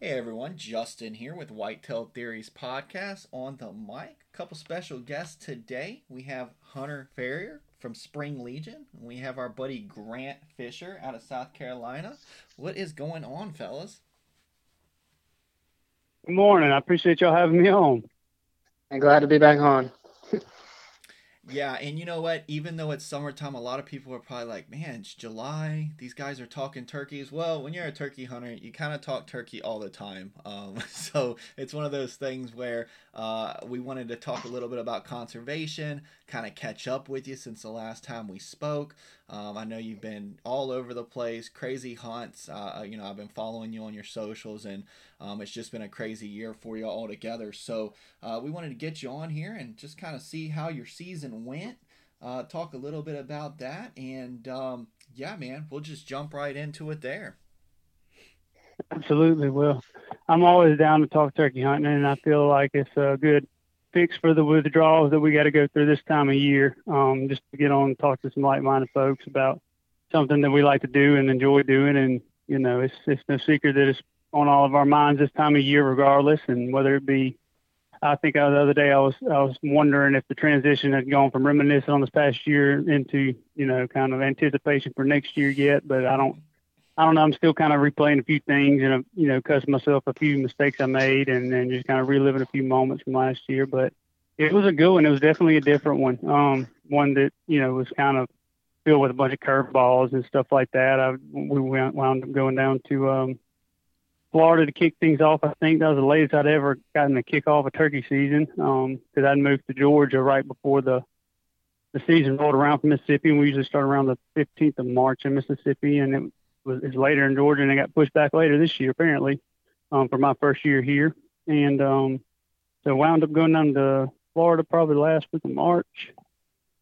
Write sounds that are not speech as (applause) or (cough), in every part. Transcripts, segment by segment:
Hey everyone, Justin here with Whitetail Theories podcast on the mic. A couple special guests today. We have Hunter Farrior from Spring Legion. We have our buddy Grant Fisher out of South Carolina. What is going on, fellas? Good morning. I appreciate y'all having me on. I'm glad to be back on. Yeah, and you know what? Even though it's summertime, a lot of people are probably like, man, it's July. These guys are talking turkeys. Well, when you're a turkey hunter, you kind of talk turkey all the time. Um, (laughs) so it's one of those things where uh, we wanted to talk a little bit about conservation, kind of catch up with you since the last time we spoke. Um, I know you've been all over the place, crazy hunts. Uh, you know, I've been following you on your socials, and um, it's just been a crazy year for you all together. So uh, we wanted to get you on here and just kind of see how your season went. Uh, talk a little bit about that, and um, yeah, man, we'll just jump right into it there. Absolutely. Well, I'm always down to talk turkey hunting, and I feel like it's a good fix for the withdrawals that we got to go through this time of year. Um, just to get on and talk to some like-minded folks about something that we like to do and enjoy doing. And you know, it's it's no secret that it's on all of our minds this time of year, regardless. And whether it be, I think the other day I was I was wondering if the transition had gone from reminiscing on this past year into you know kind of anticipation for next year yet. But I don't I don't know. I'm still kind of replaying a few things and, you know, cussing myself a few mistakes I made and then just kind of reliving a few moments from last year. But it was a good one. It was definitely a different one. Um, one that, you know, was kind of filled with a bunch of curveballs and stuff like that. I, we went, wound up going down to, um, Florida to kick things off. I think that was the latest I'd ever gotten to kick off a turkey season. Um, cause I'd moved to Georgia right before the, the season rolled around from Mississippi and we usually start around the 15th of March in Mississippi and it was is later in Georgia, and it got pushed back later this year apparently um, for my first year here, and um, so wound up going down to Florida probably last week of March.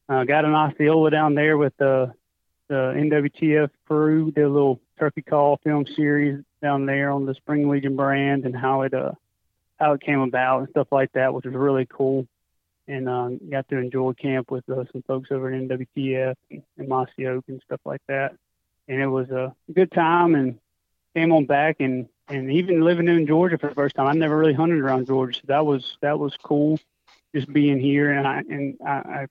Uh, got an Osceola down there with the the NWTF crew. Did a little turkey call film series down there on the Spring Legion brand and how it uh how it came about and stuff like that, which was really cool. And um, got to enjoy camp with uh, some folks over at NWTF and, and Mossy Oak and stuff like that and it was a good time and came on back and and even living in Georgia for the first time. I never really hunted around Georgia, so that was that was cool, just being here. And I and I, I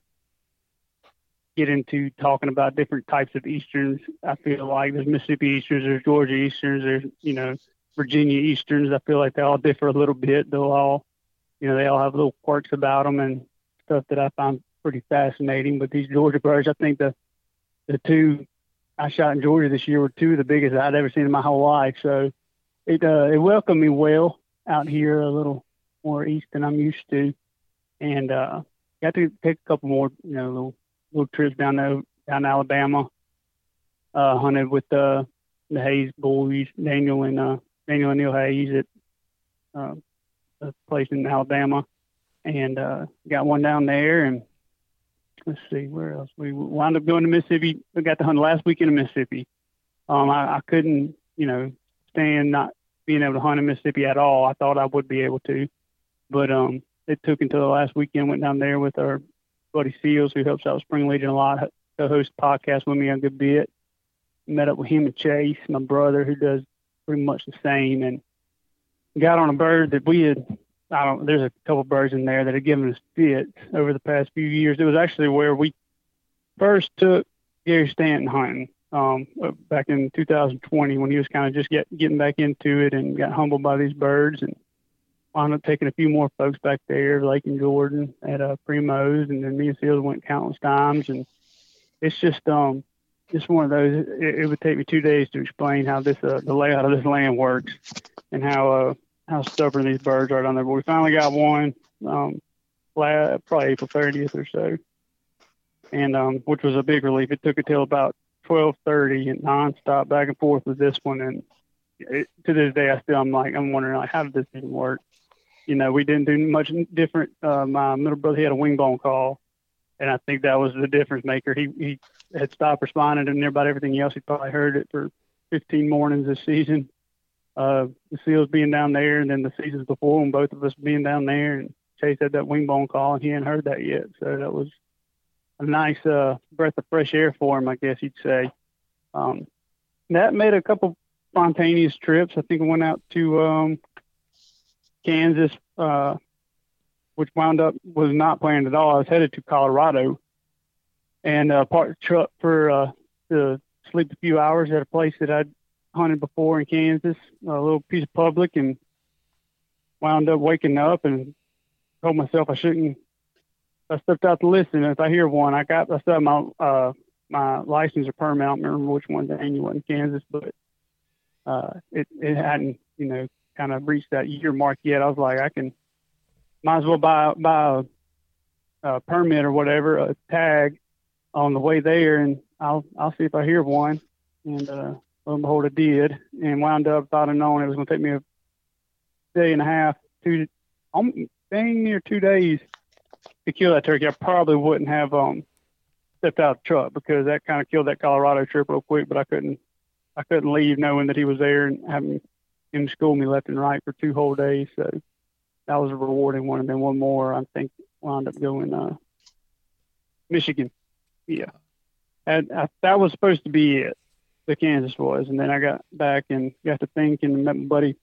get into talking about different types of easterns. I feel like there's Mississippi easterns, there's Georgia easterns, there's you know Virginia easterns. I feel like they all differ a little bit. They'll all you know they all have little quirks about them and stuff that I find pretty fascinating. But these Georgia birds, I think the the two I shot in Georgia this year were two of the biggest I'd ever seen in my whole life. So it uh, it welcomed me well out here a little more east than I'm used to, and uh, got to take a couple more you know little little trips down there down to Alabama. Uh, hunted with uh, the Haas boys, Daniel and uh, Daniel and Neil Haas at uh, a place in Alabama, and uh, got one down there and let's see where else we wound up going to Mississippi. We got to hunt last weekend in Mississippi. Um, I, I couldn't, you know, stand not being able to hunt in Mississippi at all. I thought I would be able to, but um, it took until the last weekend. Went down there with our buddy Seals, who helps out Spring Legion a lot, to host podcast with me a good bit. Met up with him and Chase, my brother, who does pretty much the same, and got on a bird that we had I don't. There's a couple birds in there that have given us fits over the past few years. It was actually where we first took Gary Stanton hunting um, uh, back in 2020 when he was kind of just get, getting back into it and got humbled by these birds and wound up taking a few more folks back there, Lake and Jordan at uh, Primos, and then me and Seals went countless times. And it's just um, just one of those. It, it would take me two days to explain how this uh, the layout of this land works and how uh, how stubborn these birds are down there. But we finally got one, um, probably April 30th or so, and um, which was a big relief. It took until about 12:30 and nonstop back and forth with this one, and it, to this day, I still I'm like I'm wondering like how did this even work? You know, we didn't do much different. Uh, my middle brother he had a wing bone call, and I think that was the difference maker. He he had stopped responding to about everything else. He probably heard it for 15 mornings this season uh, the Seals being down there, and then the seasons before, and both of us being down there, and Chase had that wing bone call, and he hadn't heard that yet. So that was a nice uh, breath of fresh air for him, I guess you'd say. Um, that made a couple spontaneous trips. I think I went out to um, Kansas, uh, which wound up was not planned at all. I was headed to Colorado and uh, parked the truck for uh, to sleep a few hours at a place that I'd hunted before in Kansas, a little piece of public, and wound up waking up and told myself I shouldn't. I stepped out to listen. If I hear one, I got I have my uh, my license or permit. I don't remember which one's annual in Kansas, but uh, it it hadn't you know kind of reached that year mark yet. I was like, I can might as well buy buy a, a permit or whatever, a tag on the way there, and I'll I'll see if I hear one. And uh, lo and behold, I did, and wound up thought I'd known it was going to take me a day and a half, two, um, dang near two days to kill that turkey. I probably wouldn't have um stepped out of the truck because that kind of killed that Colorado trip real quick. But I couldn't I couldn't leave knowing that he was there and having him school me left and right for two whole days. So that was a rewarding one. And then one more, I think, wound up going uh, Michigan. Yeah, and I, that was supposed to be it. The Kansas was, and then I got back and got to thinking and met my buddy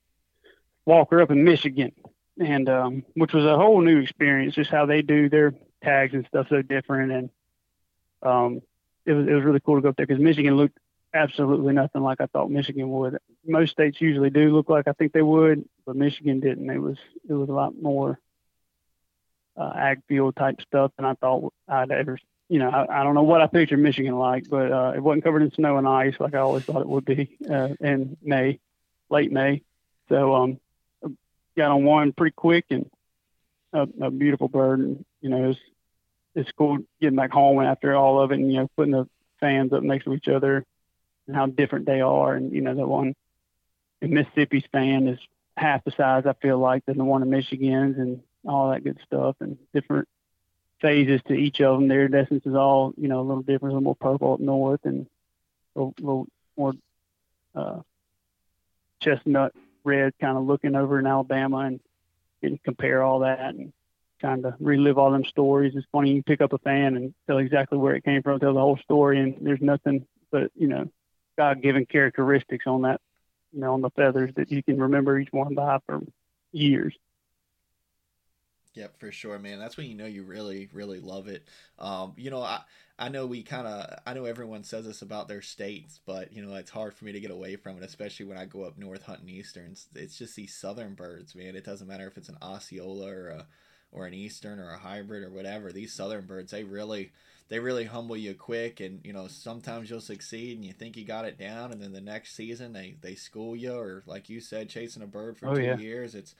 Walker up in Michigan, and um, which was a whole new experience. Just how they do their tags and stuff so different, and um, it was it was really cool to go up there because Michigan looked absolutely nothing like I thought Michigan would. Most states usually do look like I think they would, but Michigan didn't. It was it was a lot more uh, ag field type stuff than I thought I'd ever. You know, I, I don't know what I pictured Michigan like, but uh, it wasn't covered in snow and ice like I always thought it would be uh, in May, late May. So um, got on one pretty quick and a, a beautiful bird. And you know, it's it's cool getting back home after all of it, and you know, putting the fans up next to each other and how different they are. And you know, the one in Mississippi's fan is half the size I feel like than the one in Michigan's, and all that good stuff, and different phases to each of them. Their essence is all you know a little different, a little more purple up north, and a little, little more uh, chestnut red, kind of looking over in Alabama, and, and compare all that and kind of relive all them stories. It's funny you pick up a fan and tell exactly where it came from, tell the whole story, and there's nothing but you know God-given characteristics on that, you know, on the feathers that you can remember each one by for years. Yep, for sure, man. That's when you know you really, really love it. Um, you know, I I know we kind of I know everyone says this about their states, but you know it's hard for me to get away from it, especially when I go up north hunting easterns. It's just these southern birds, man. It doesn't matter if it's an Osceola or a or an eastern or a hybrid or whatever. These southern birds, they really they really humble you quick and you know sometimes you'll succeed and you think you got it down and then the next season they they school you or like you said chasing a bird for oh, two yeah. years it's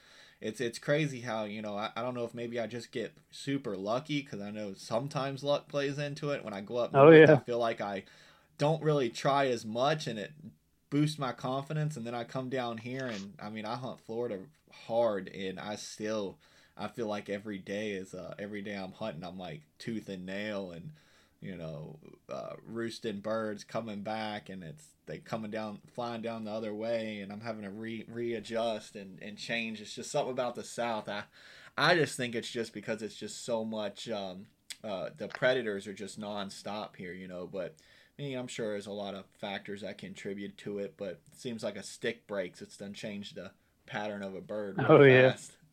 it's it's crazy how you know I, I don't know if maybe I just get super lucky because I know sometimes luck plays into it when I go up oh, yeah. I feel like I don't really try as much and it boosts my confidence and then I come down here and I mean I hunt Florida hard and I still I feel like every day is uh, every day I'm hunting, I'm like tooth and nail and you know uh, roosting birds coming back and it's they coming down flying down the other way and I'm having to re readjust and, and change. It's just something about the South. I I just think it's just because it's just so much. Um, uh, the predators are just nonstop here, you know. But I mean, I'm sure there's a lot of factors that contribute to it. But it seems like a stick breaks. It's done changed the pattern of a bird. Really oh fast. yeah.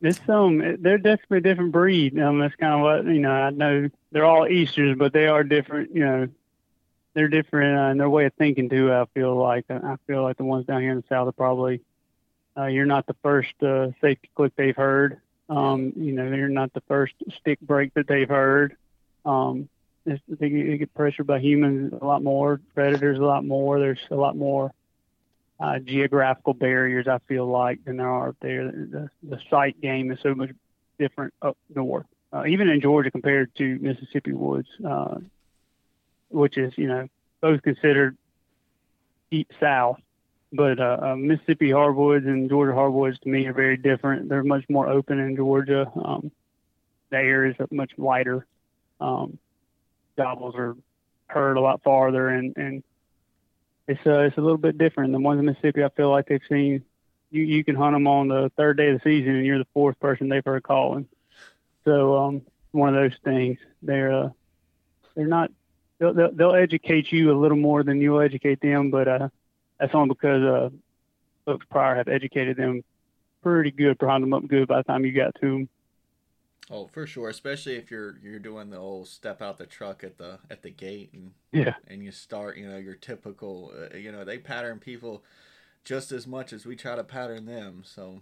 It's um, they're definitely a different breed. Um, that's kind of what you know. I know they're all Easters, but they are different. You know, they're different uh, in their way of thinking too. I feel like I feel like the ones down here in the south are probably. Uh, you're not the first uh, safety click they've heard. Um, you know, you're not the first stick break that they've heard. Um, they, they get pressured by humans a lot more, predators a lot more. There's a lot more uh, geographical barriers. I feel like than there are up there. The, the sight game is so much different up north, uh, even in Georgia compared to Mississippi woods, uh, which is you know both considered deep south. But uh, uh, Mississippi hardwoods and Georgia hardwoods to me are very different. They're much more open in Georgia. Um, the air is much lighter. Um, gobbles are heard a lot farther, and, and it's uh, it's a little bit different. The ones in Mississippi, I feel like they've seen you you can hunt them on the third day of the season, and you're the fourth person they've heard calling. So um, one of those things. They're uh, they're not they'll, they'll, they'll educate you a little more than you'll educate them, but uh, that's only because uh, folks prior have educated them pretty good, primed them up good by the time you got to them. Oh, for sure, especially if you're you're doing the old step out the truck at the at the gate and yeah, and you start, you know, your typical, uh, you know, they pattern people just as much as we try to pattern them. So,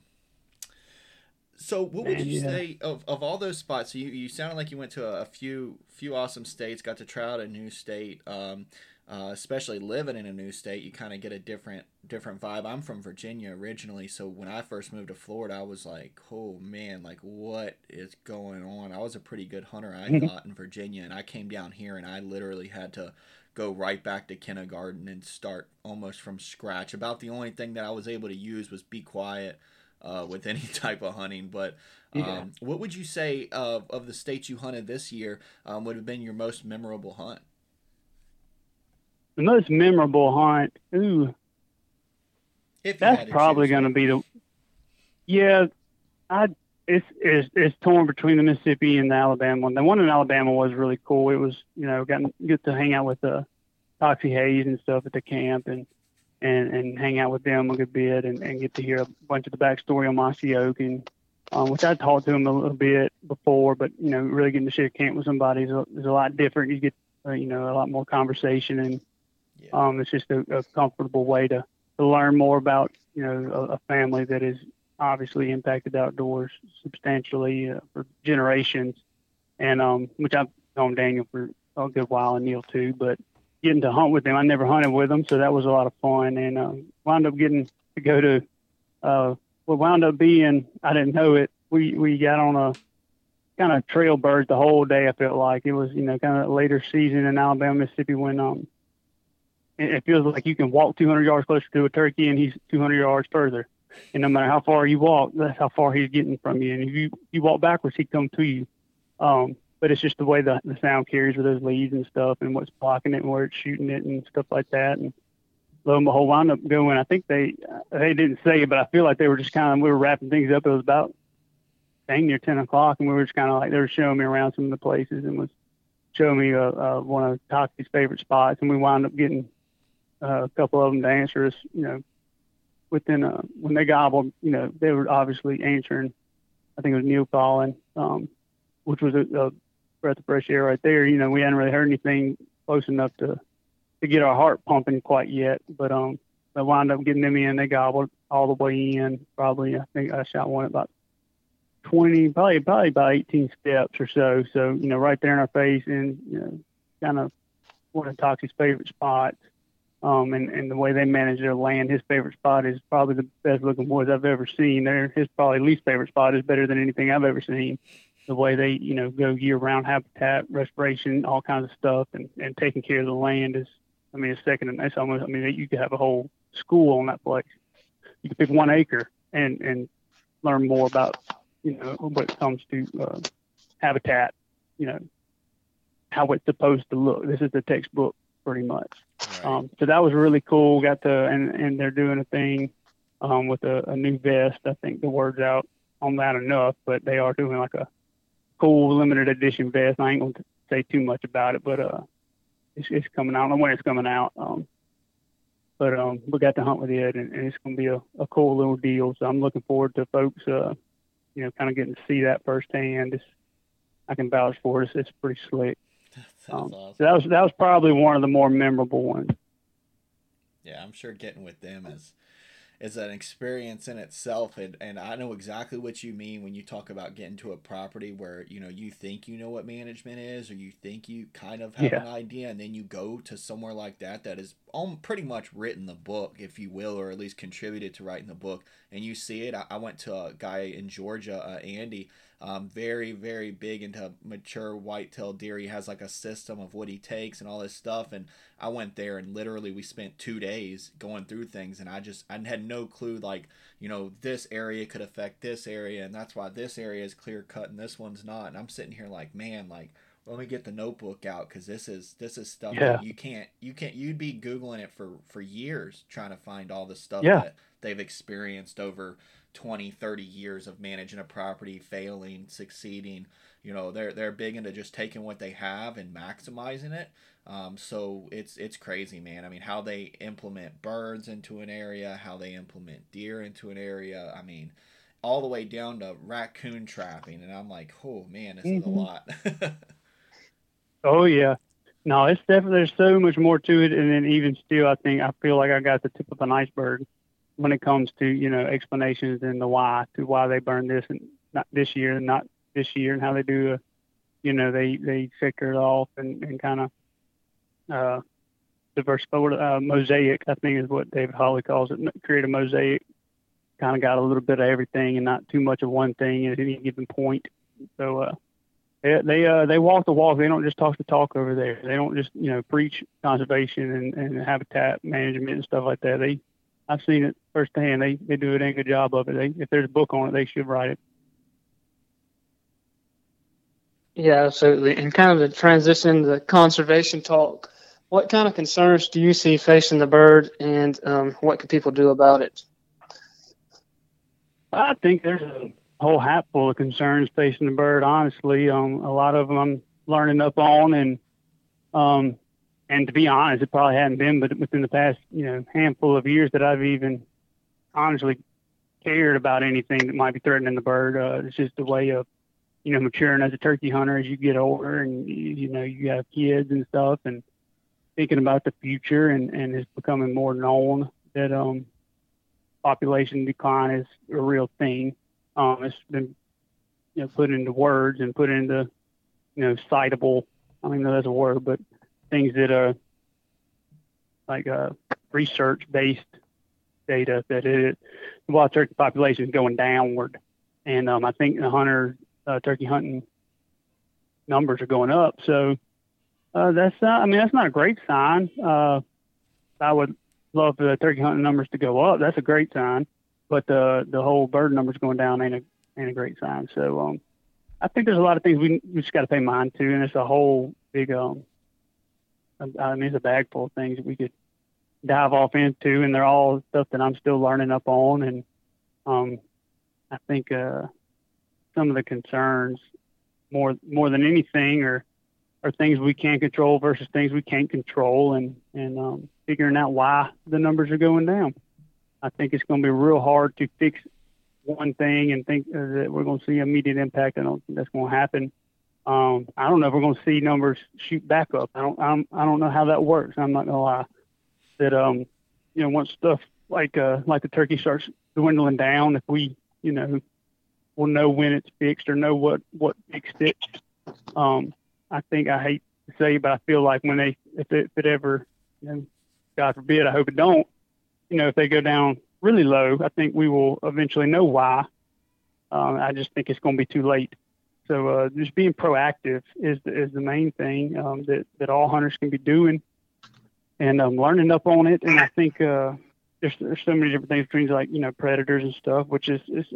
so what would you yeah. say of, of all those spots? You you sounded like you went to a, a few few awesome states, got to try out a new state. Um, uh, especially living in a new state, you kind of get a different different vibe. I'm from Virginia originally, so when I first moved to Florida, I was like, "Oh man, like what is going on?" I was a pretty good hunter, I mm-hmm. thought, in Virginia, and I came down here and I literally had to go right back to kindergarten and start almost from scratch. About the only thing that I was able to use was be quiet uh, with any (laughs) type of hunting. But um, yeah. what would you say of of the states you hunted this year um, would have been your most memorable hunt? The most memorable hunt. Ooh, that's probably going to be the. Yeah, I it's, it's it's torn between the Mississippi and the Alabama one. The one in Alabama was really cool. It was you know got get to hang out with the Toxey Haas and stuff at the camp and and and hang out with them a good bit and, and get to hear a bunch of the backstory on Mossy Oak and um, which I talked to him a little bit before, but you know really getting to share camp with somebody is a, is a lot different. You get uh, you know a lot more conversation and yeah. Um, it's just a, a, comfortable way to, to learn more about you know a, a family that is obviously impacted outdoors substantially uh, for generations, and um, which I've known Daniel for a good while and Neil too. But getting to hunt with them, I never hunted with them, so that was a lot of fun, and uh, wound up getting to go to uh, what wound up being I didn't know it. We we got on a kind of trail birds the whole day. I felt like it was you know kind of later season in Alabama, Mississippi when um it feels like you can walk 200 yards closer to a turkey and he's 200 yards further. And no matter how far you walk, that's how far he's getting from you. And if you, you walk backwards, he come to you. Um, but it's just the way the, the sound carries with those leads and stuff and what's blocking it and where it's shooting it and stuff like that. And lo and behold, wound up going, I think they, they didn't say it, but I feel like they were just kind of, we were wrapping things up. It was about dang near 10 o'clock and we were just kind of like, they were showing me around some of the places and was showing me uh, uh, one of Toxey's favorite spots. And we wound up getting uh, a couple of them to answer us, you know, within a, when they gobbled, you know, they were obviously answering. I think it was Neil um, which was a, a breath of fresh air right there. You know, we hadn't really heard anything close enough to to get our heart pumping quite yet, but um, I wound up getting them in. They gobbled all the way in. Probably, I think I shot one about 20, probably probably about 18 steps or so. So you know, right there in our face, and you know, kind of one of Toxey's favorite spots um, and, and the way they manage their land. His favorite spot is probably the best looking woods I've ever seen. There, his probably least favorite spot is better than anything I've ever seen. The way they, you know, go year round habitat, restoration, all kinds of stuff, and, and taking care of the land is, I mean, it's second and that's almost, I mean, you could have a whole school on that place. You could pick one acre and, and learn more about, you know, when it comes to uh, habitat, you know, how it's supposed to look. This is the textbook pretty much. Right. Um, so that was really cool. Got to and and they're doing a thing um, with a, a new vest. I think the word's out on that enough, but they are doing like a cool limited edition vest. I ain't gonna say too much about it, but uh, it's, it's coming out. I don't know when it's coming out. Um, but um, we got to hunt with it, and, and it's gonna be a, a cool little deal. So I'm looking forward to folks, uh, you know, kind of getting to see that firsthand. It's, I can vouch for it. It's, it's pretty slick. Um, awesome. so that was that was probably one of the more memorable ones. Yeah, I'm sure getting with them is is an experience in itself and, and I know exactly what you mean when you talk about getting to a property where you know you think you know what management is or you think you kind of have yeah. an idea and then you go to somewhere like that that is um, pretty much written the book if you will or at least contributed to writing the book and you see it I, I went to a guy in Georgia uh, Andy um, very very big into mature whitetail deer he has like a system of what he takes and all this stuff and i went there and literally we spent two days going through things and i just i had no clue like you know this area could affect this area and that's why this area is clear cut and this one's not and i'm sitting here like man like let me get the notebook out because this is this is stuff yeah. that you can't you can't you'd be googling it for for years trying to find all the stuff yeah. that they've experienced over 20, 30 years of managing a property, failing, succeeding. You know, they're they're big into just taking what they have and maximizing it. Um, so it's it's crazy, man. I mean, how they implement birds into an area, how they implement deer into an area. I mean, all the way down to raccoon trapping, and I'm like, oh man, this mm-hmm. is a mm-hmm. lot. (laughs) oh yeah, no, it's definitely there's so much more to it, and then even still, I think I feel like I got the tip of an iceberg when it comes to you know explanations and the why to why they burn this and not this year and not this year, and how they do a, you know, they they figure it off and and kind of uh, diverse uh, mosaic, I think is what David Holly calls it. Create a mosaic, kind of got a little bit of everything and not too much of one thing at any given point. So uh, they they uh, they walk the walk. They don't just talk the talk over there. They don't just you know preach conservation and, and habitat management and stuff like that. They I've seen it firsthand. They they do a dang good job of it. They, if there's a book on it, they should write it. Yeah, absolutely. And kind of the transition, the conservation talk what kind of concerns do you see facing the bird, and um, what can people do about it? I think there's a whole hatful of concerns facing the bird. Honestly, um, a lot of them I'm learning up on, and um, and to be honest, it probably hadn't been, but within the past you know handful of years that I've even honestly cared about anything that might be threatening the bird. Uh, it's just a way of you know maturing as a turkey hunter as you get older, and you, know you have kids and stuff, and thinking about the future and, and it's becoming more known that um, population decline is a real thing. Um, it's been you know put into words and put into you know citable. I don't even know that's a word, but things that are like uh, research based data that it the wild turkey population is going downward, and um, I think the hunter uh, turkey hunting numbers are going up. So uh, that's uh, I mean that's not a great sign. Uh, I would love the turkey hunting numbers to go up. That's a great sign, but the the whole bird numbers going down ain't a ain't a great sign. So um, I think there's a lot of things we, we just got to pay mind to, and it's a whole big um, I mean it's a bag full of things we could dive off into, and they're all stuff that I'm still learning up on, and um, I think uh, some of the concerns more more than anything are are things we can't control versus things we can't control, and and um, figuring out why the numbers are going down. I think it's going to be real hard to fix one thing and think uh, that we're going to see immediate impact. I don't think that's going to happen. Um, I don't know if we're going to see numbers shoot back up. I don't. I'm, I don't know how that works. I'm not going to lie. That um, you know, once stuff like uh like the turkey starts dwindling down, if we you know, we'll know when it's fixed or know what what fixed it. Um, I think I hate to say, but I feel like when they, if it, if it ever, you know, God forbid, I hope it don't, you know, if they go down really low, I think we will eventually know why. Um, I just think it's going to be too late. So uh, just being proactive is the, is the main thing um, that that all hunters can be doing, and um, learning up on it. And I think uh, there's there's so many different things between like you know predators and stuff, which is is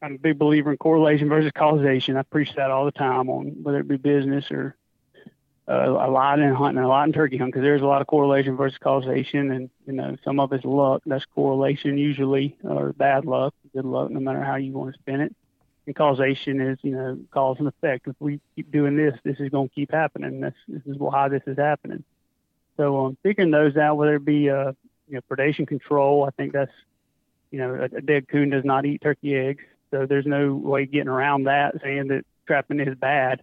I'm a big believer in correlation versus causation. I preach that all the time on whether it be business or uh, a lot in hunting, a lot in turkey hunting, because there's a lot of correlation versus causation, and you know some of it's luck. That's correlation usually, or bad luck, good luck, no matter how you want to spin it. And causation is you know cause and effect. If we keep doing this, this is going to keep happening. This, this is why this is happening. So um, figuring those out, whether it be uh, you know predation control, I think that's you know a, a dead coon does not eat turkey eggs. So there's no way getting around that, saying that trapping is bad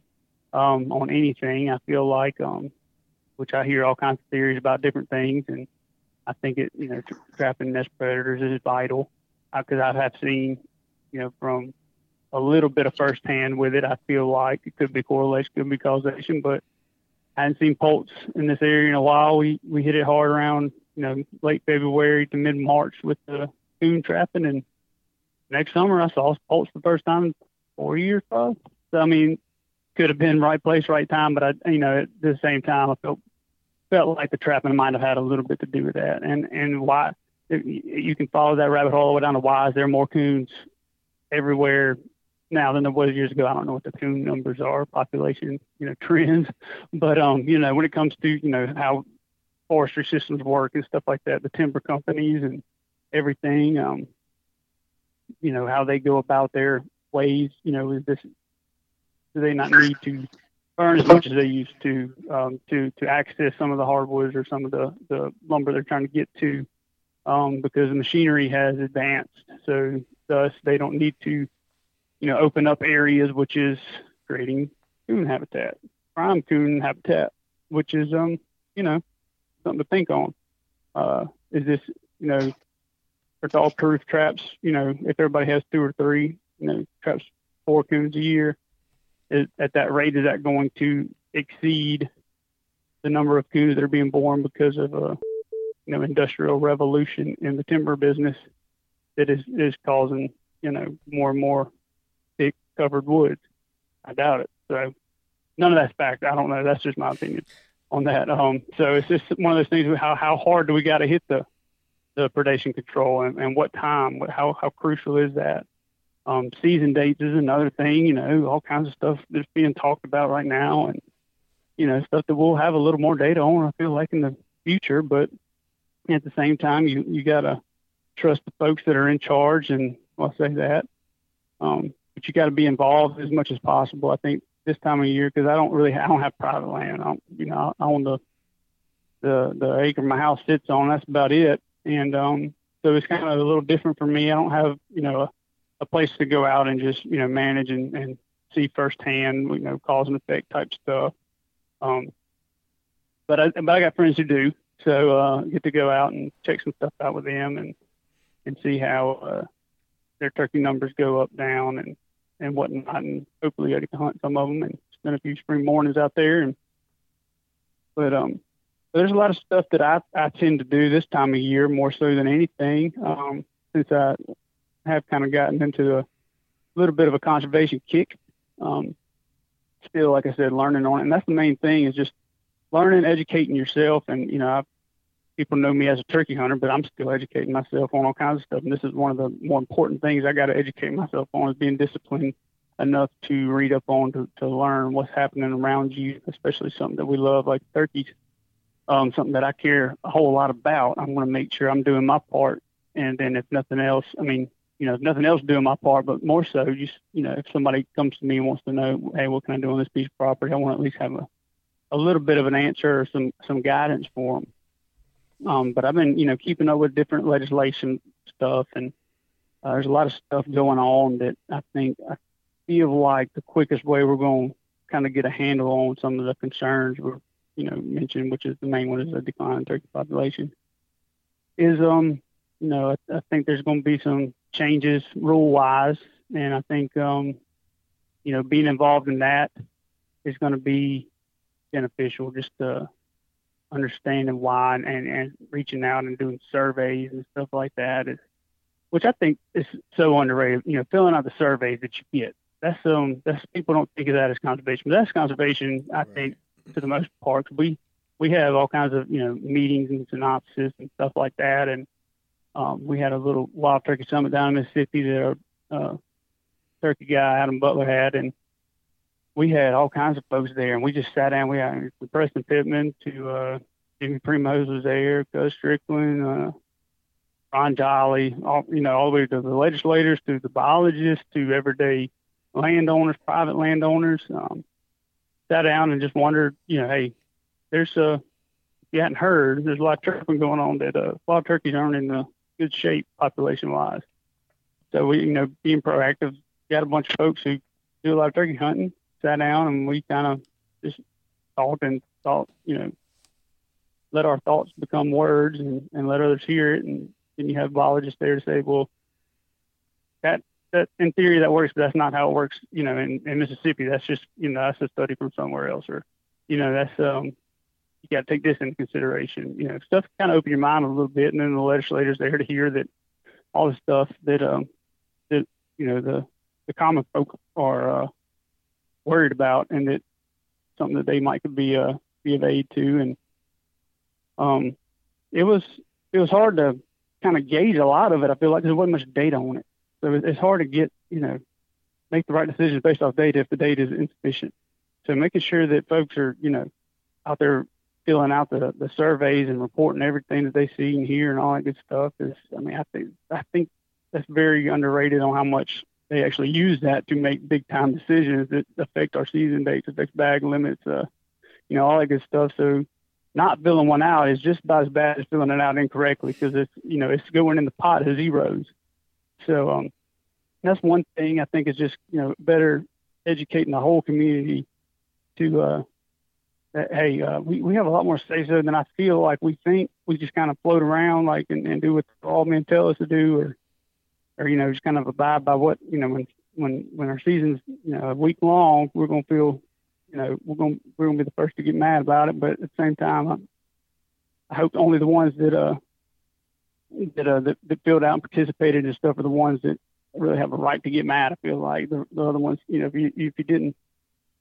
um, on anything. I feel like, um, which I hear all kinds of theories about different things, and I think it, you know, trapping nest predators is vital because I have seen, you know, from a little bit of firsthand with it. I feel like it could be correlation, could be causation, but I hadn't seen poults in this area in a while. We we hit it hard around, you know, late February to mid March with the coon trapping, and next summer I saw poults the first time in four years, probably. So I mean, could have been right place, right time, but I, you know, at the same time, I felt felt like the trapping might have had a little bit to do with that, and and why you can follow that rabbit hole all the way down to why is there more coons everywhere now than there was years ago. I don't know what the coon numbers are, population, you know, trends, (laughs) but um, you know, when it comes to you know how forestry systems work and stuff like that, the timber companies and everything, um, you know, how they go about their ways. You know, is this do they not need to burn as much as they used to um, to to access some of the hardwoods or some of the the lumber they're trying to get to um, because the machinery has advanced. So thus they don't need to, you know, open up areas which is creating coon habitat, prime coon habitat, which is um, you know, something to think on. Uh, is this, you know, it's all proof traps, you know, if everybody has two or three, you know, traps four coons a year, is, at that rate, is that going to exceed the number of coons that are being born because of a, you know, industrial revolution in the timber business that is, is causing, you know, more and more covered woods? I doubt it. So none of that's fact. I don't know. That's just my opinion on that. Um, so it's just one of those things. How how hard do we got to hit the the predation control and, and what time? What, how how crucial is that? Um, season dates is another thing. You know, all kinds of stuff that's being talked about right now, and you know, stuff that we'll have a little more data on. I feel like in the future, but at the same time, you you gotta trust the folks that are in charge, and I'll say that. Um, but you got to be involved as much as possible. I think this time of year because I don't really I don't have private land. I don't, you know, I own the the the acre my house sits on. That's about it. And um, so it's kind of a little different for me. I don't have you know a, a place to go out and just you know manage and, and see firsthand you know cause and effect type stuff. Um, but I but I got friends who do. So uh, get to go out and check some stuff out with them and and see how uh, their turkey numbers go up down and and whatnot, and hopefully I get to hunt some of them and spend a few spring mornings out there. And but um, there's a lot of stuff that I I tend to do this time of year more so than anything, um, since I have kind of gotten into a little bit of a conservation kick. Um, still, like I said, learning on it, and that's the main thing is just learning, educating yourself, and you know I've people know me as a turkey hunter, but I'm still educating myself on all kinds of stuff. And this is one of the more important things I got to educate myself on is being disciplined enough to read up on to, to learn what's happening around you, especially something that we love like turkeys. Um, something that I care a whole lot about. I'm going to make sure I'm doing my part. And then if nothing else, I mean, you know, nothing else doing my part, but more so just, you know, if somebody comes to me and wants to know, hey, what can I do on this piece of property? I want to at least have a, a little bit of an answer or some, some guidance for them. Um, but I've been, you know, keeping up with different legislation stuff, and uh, there's a lot of stuff going on that I think I feel like the quickest way we're going to kind of get a handle on some of the concerns we're, you know, mentioned, which is the main one is the decline in turkey population, is um, you know, I, I think there's going to be some changes rule wise, and I think um, you know, being involved in that is going to be beneficial. Just to understanding why and, and reaching out and doing surveys and stuff like that is which I think is so underrated. You know, filling out the surveys that you get. That's um that's people don't think of that as conservation, but that's conservation. I right. think to the most part. We we have all kinds of you know meetings and synopsis and stuff like that, and um, we had a little wild turkey summit down in Mississippi that our uh, turkey guy Adam Butler had, and we had all kinds of folks there, and we just sat down. We had Preston Pittman to uh, Jimmy Primos was there, Gus Strickland, uh, Ron Jolly, all you know, all the way to the legislators, to the biologists, to everyday landowners, private landowners. Um, sat down and just wondered, you know, hey, there's a, if you hadn't heard, there's a lot of turkey going on that uh, a lot of turkeys aren't in a good shape population wise. So we, you know, being proactive, got a bunch of folks who do a lot of turkey hunting, sat down and we kind of just talked and thought, you know, let our thoughts become words and, and let others hear it. And then you have biologists there to say, well, that, that in theory that works, but that's not how it works, you know, in, in Mississippi. That's just, you know, that's a study from somewhere else or, you know, that's, um, you got to take this into consideration. You know, stuff kind of open your mind a little bit, and then the legislators there to hear that all the stuff that um that you know the the common folk are uh, worried about, and that something that they might could be uh, be of aid to. And um, it was it was hard to kind of gauge a lot of it. I feel like there wasn't much data on it, so it's hard to get you know make the right decisions based off data if the data is insufficient. So making sure that folks are you know out there filling out the the surveys and reporting everything that they see and hear and all that good stuff is I mean I think I think that's very underrated on how much they actually use that to make big time decisions that affect our season dates, affects bag limits, uh, you know, all that good stuff. So not filling one out is just about as bad as filling it out incorrectly because it's you know it's going in the pot as zeros. So um, that's one thing I think is just you know better educating the whole community to uh, that hey uh, we we have a lot more say so than I feel like we think. We just kind of float around like and, and do what all men tell us to do or or you know just kind of abide by what you know when when when our season's you know a week long, we're gonna feel you know we're gonna we're gonna be the first to get mad about it, but at the same time, I, I hope only the ones that uh that uh that, that filled out and participated and stuff are the ones that really have a right to get mad. I feel like the, the other ones, you know, if you if you didn't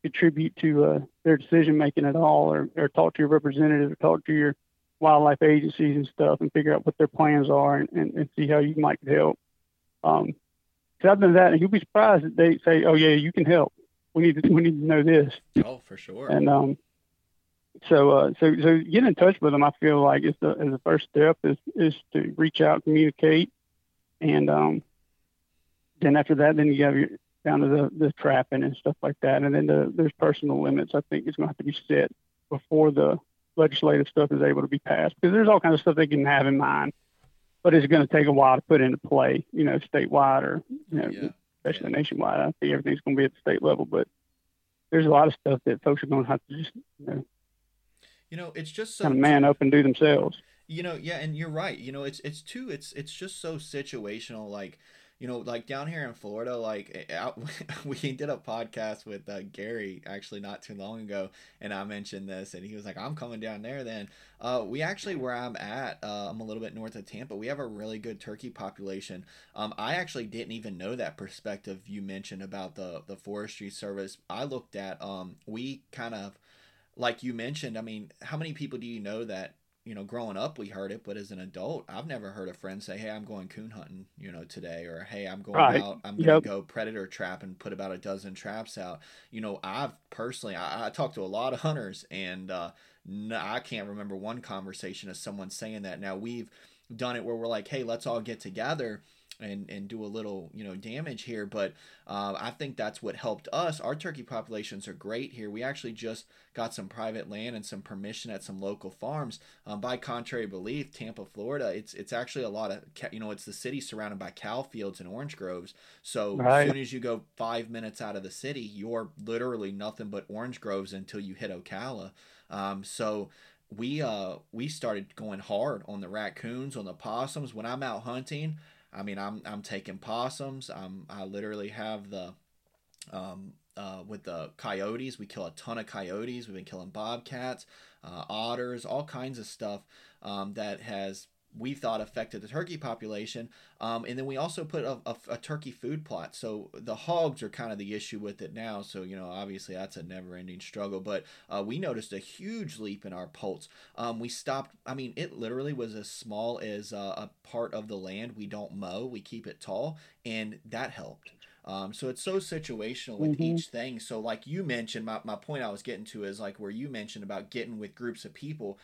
contribute to uh, their decision making at all, or, or talk to your representative, or talk to your wildlife agencies and stuff, and figure out what their plans are, and, and, and see how you might help. Um, cause I've done that, and you'll be surprised that they say, "Oh yeah, you can help. We need to we need to know this." Oh, for sure. And um, so uh, so so get in touch with them. I feel like it's the as the first step is is to reach out, communicate, and um, then after that, then you have your down to the the trapping and stuff like that, and then the, there's personal limits. I think is going to have to be set before the legislative stuff is able to be passed because there's all kinds of stuff they can have in mind but it's going to take a while to put into play, you know, statewide or, you know, Yeah. especially nationwide. I think everything's going to be at the state level, but there's a lot of stuff that folks are going to have to just, you know, You know, it's just so kind of man up and do themselves. You know, yeah, and you're right. You know, it's it's too it's it's just so situational. Like, you know, like down here in Florida, like eh, out, (laughs) we did a podcast with uh, Gary actually not too long ago, and I mentioned this, and he was like, "I'm coming down there." Then, uh, we actually where I'm at, uh, I'm a little bit north of Tampa. We have a really good turkey population. Um, I actually didn't even know that perspective you mentioned about the the forestry service. I looked at um, we kind of like you mentioned. I mean, how many people do you know that you know, growing up we heard it, but as an adult, I've never heard a friend say, "Hey, I'm going coon hunting," you know, today, or "Hey, I'm going Right. out, I'm gonna Yep. go predator trap and put about a dozen traps out." You know, I've personally, I, I talked to a lot of hunters, and uh, no, I can't remember one conversation of someone saying that. Now we've done it where we're like, "Hey, let's all get together." And, and do a little you know damage here but uh, I think that's what helped us our turkey populations are great here we actually just got some private land and some permission at some local farms um, by contrary belief, Tampa, Florida, it's it's actually a lot of you know it's the city surrounded by cow fields and orange groves. So Right. as soon as you go five minutes out of the city, you're literally nothing but orange groves until you hit Ocala. Um, so we uh we started going hard on the raccoons, on the possums. When I'm out hunting, I mean I'm I'm taking possums. I'm I literally have the um, uh, with the coyotes. We kill a ton of coyotes. We've been killing bobcats, uh, otters, all kinds of stuff um, that has we thought affected the turkey population. Um, and then we also put a, a, a turkey food plot. So the hogs are kind of the issue with it now. So you know, obviously that's a never-ending struggle. But uh, we noticed a huge leap in our poults. Um, we stopped. I mean, it literally was as small as uh, a part of the land we don't mow. We keep it tall, and that helped. Um, so it's so situational with Mhm. each thing. So like you mentioned, my, my point I was getting to is like where you mentioned about getting with groups of people,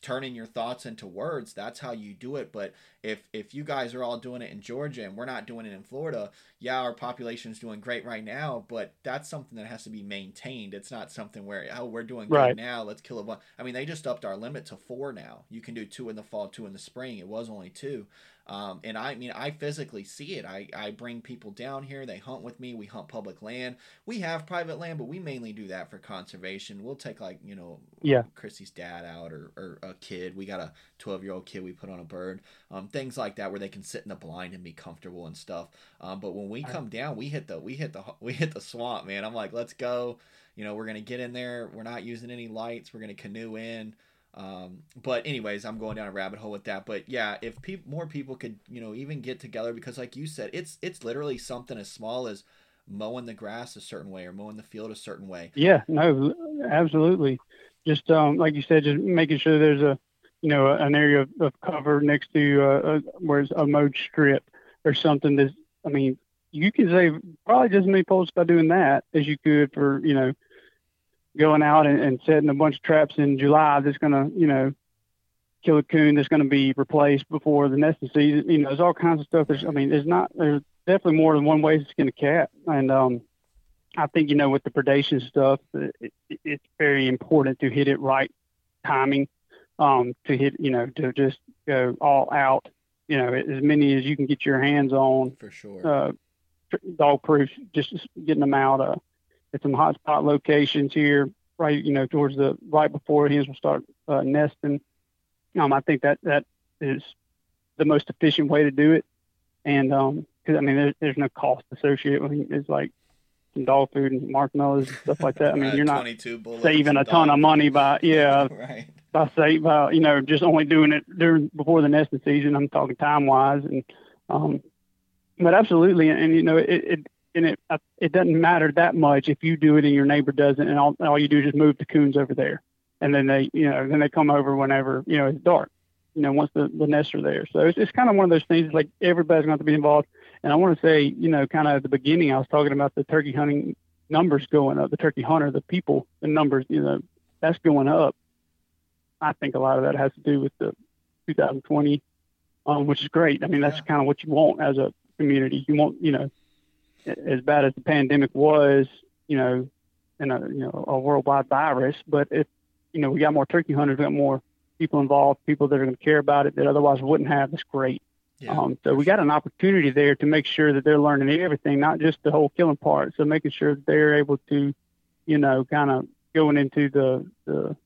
turning your thoughts into words. That's how you do it. But if if you guys are all doing it in Georgia and we're not doing it in Florida, yeah, our population's doing great right now, but that's something that has to be maintained. It's not something where oh we're doing good Right. now, let's kill a bunch. I mean, they just upped our limit to four now. You can do two in the fall, two in the spring. It was only two. Um, and I mean, I physically see it. I, I bring people down here. They hunt with me. We hunt public land. We have private land, but we mainly do that for conservation. We'll take like you know, Yeah. Chrissy's dad out or, or a kid. We got a twelve year old kid we put on a bird. Um, things like that where they can sit in the blind and be comfortable and stuff. Um, but when we come down, we hit the we hit the (laughs) we hit the swamp, man. I'm like, let's go. You know, we're gonna get in there. We're not using any lights. We're gonna canoe in. Um, but anyways, I'm going down a rabbit hole with that. But yeah, if peop more people could, you know, even get together because, like you said, it's it's literally something as small as mowing the grass a certain way or mowing the field a certain way. Yeah, no, absolutely. Just um, like you said, just making sure there's a, you know, an area of, of cover next to uh, uh, where it's a mowed strip or something. That's, I mean, you can save probably just as many poults by doing that as you could for, you know, going out and, and setting a bunch of traps in July. That's gonna, you know, kill a coon that's going to be replaced before the nesting season. You know, there's all kinds of stuff. There's, I mean, there's not, there's definitely more than one way to skin a cat. And, um, I think, you know, with the predation stuff, it, it, it's very important to hit it right timing, um, to hit, you know, to just go all out, you know, as many as you can get your hands on. For sure. Uh, dog proof, just getting them out, uh, at some hot spot locations here, right, you know, towards the, right before hens will start, uh, nesting um, I think that that is the most efficient way to do it. And um, cause I mean, there's, there's no cost associated with it. It's like some dog food and marshmallows and stuff like that. I mean, (laughs) you're not saving a ton of money by, yeah, (laughs) right. by say, by, you know, just only doing it during, before the nesting season. I'm talking time wise. And, um, but absolutely. And, you know, it, it, and it, it doesn't matter that much if you do it and your neighbor doesn't, and all, all you do is just move the coons over there and then they, you know, then they come over whenever, you know, it's dark, you know, once the, the nests are there. So it's, it's kind of one of those things like everybody's going to be involved. And I want to say, you know, kind of at the beginning, I was talking about the turkey hunting numbers going up, the turkey hunter, the people, the numbers, you know, that's going up. I think a lot of that has to do with the 2020, um, which is great. I mean, that's yeah. kind of what you want as a community. You want, you know, as bad as the pandemic was, you know, in a you know a worldwide virus, but if you know, we got more turkey hunters, we got more people involved, people that are going to care about it that otherwise wouldn't have. That's great. Yeah, um, so we got an opportunity there to make sure that they're learning everything, not just the whole killing part. So making sure that they're able to, you know, kind of going into the, the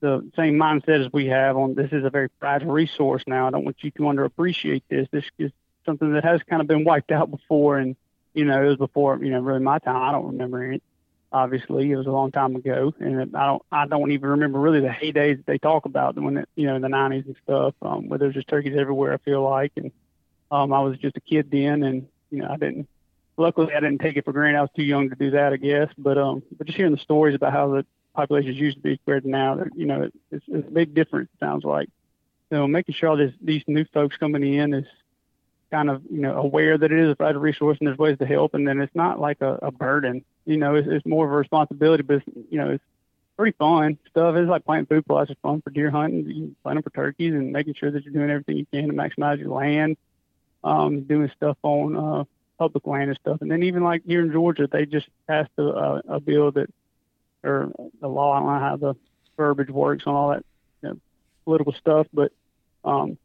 the same mindset as we have on this is a very fragile resource now. I don't want you to underappreciate this. This is something that has kind of been wiped out before, and you know it was before you know really my time. I don't remember it. Obviously it was a long time ago and i don't i don't even remember really the heydays that they talk about when it, you know in the 90s and stuff um where there's just turkeys everywhere i feel like. And um i was just a kid then and you know i didn't luckily i didn't take it for granted. I was too young to do that i guess. But um but just hearing the stories about how the populations used to be compared to now you know it's, it's a big difference it sounds like. So making sure this, these new folks coming in is kind of you know aware that it is a vital resource and there's ways to help and then it's not like a, a burden. You know it's, it's more of a responsibility but it's, you know it's pretty fun stuff. It's like planting food plots. Is fun for deer hunting you plant them for turkeys and making sure that you're doing everything you can to maximize your land um doing stuff on uh public land and stuff. And then even like here in georgia they just passed a, a, a bill that or the law i don't know how the verbiage works on all that you know, political stuff but um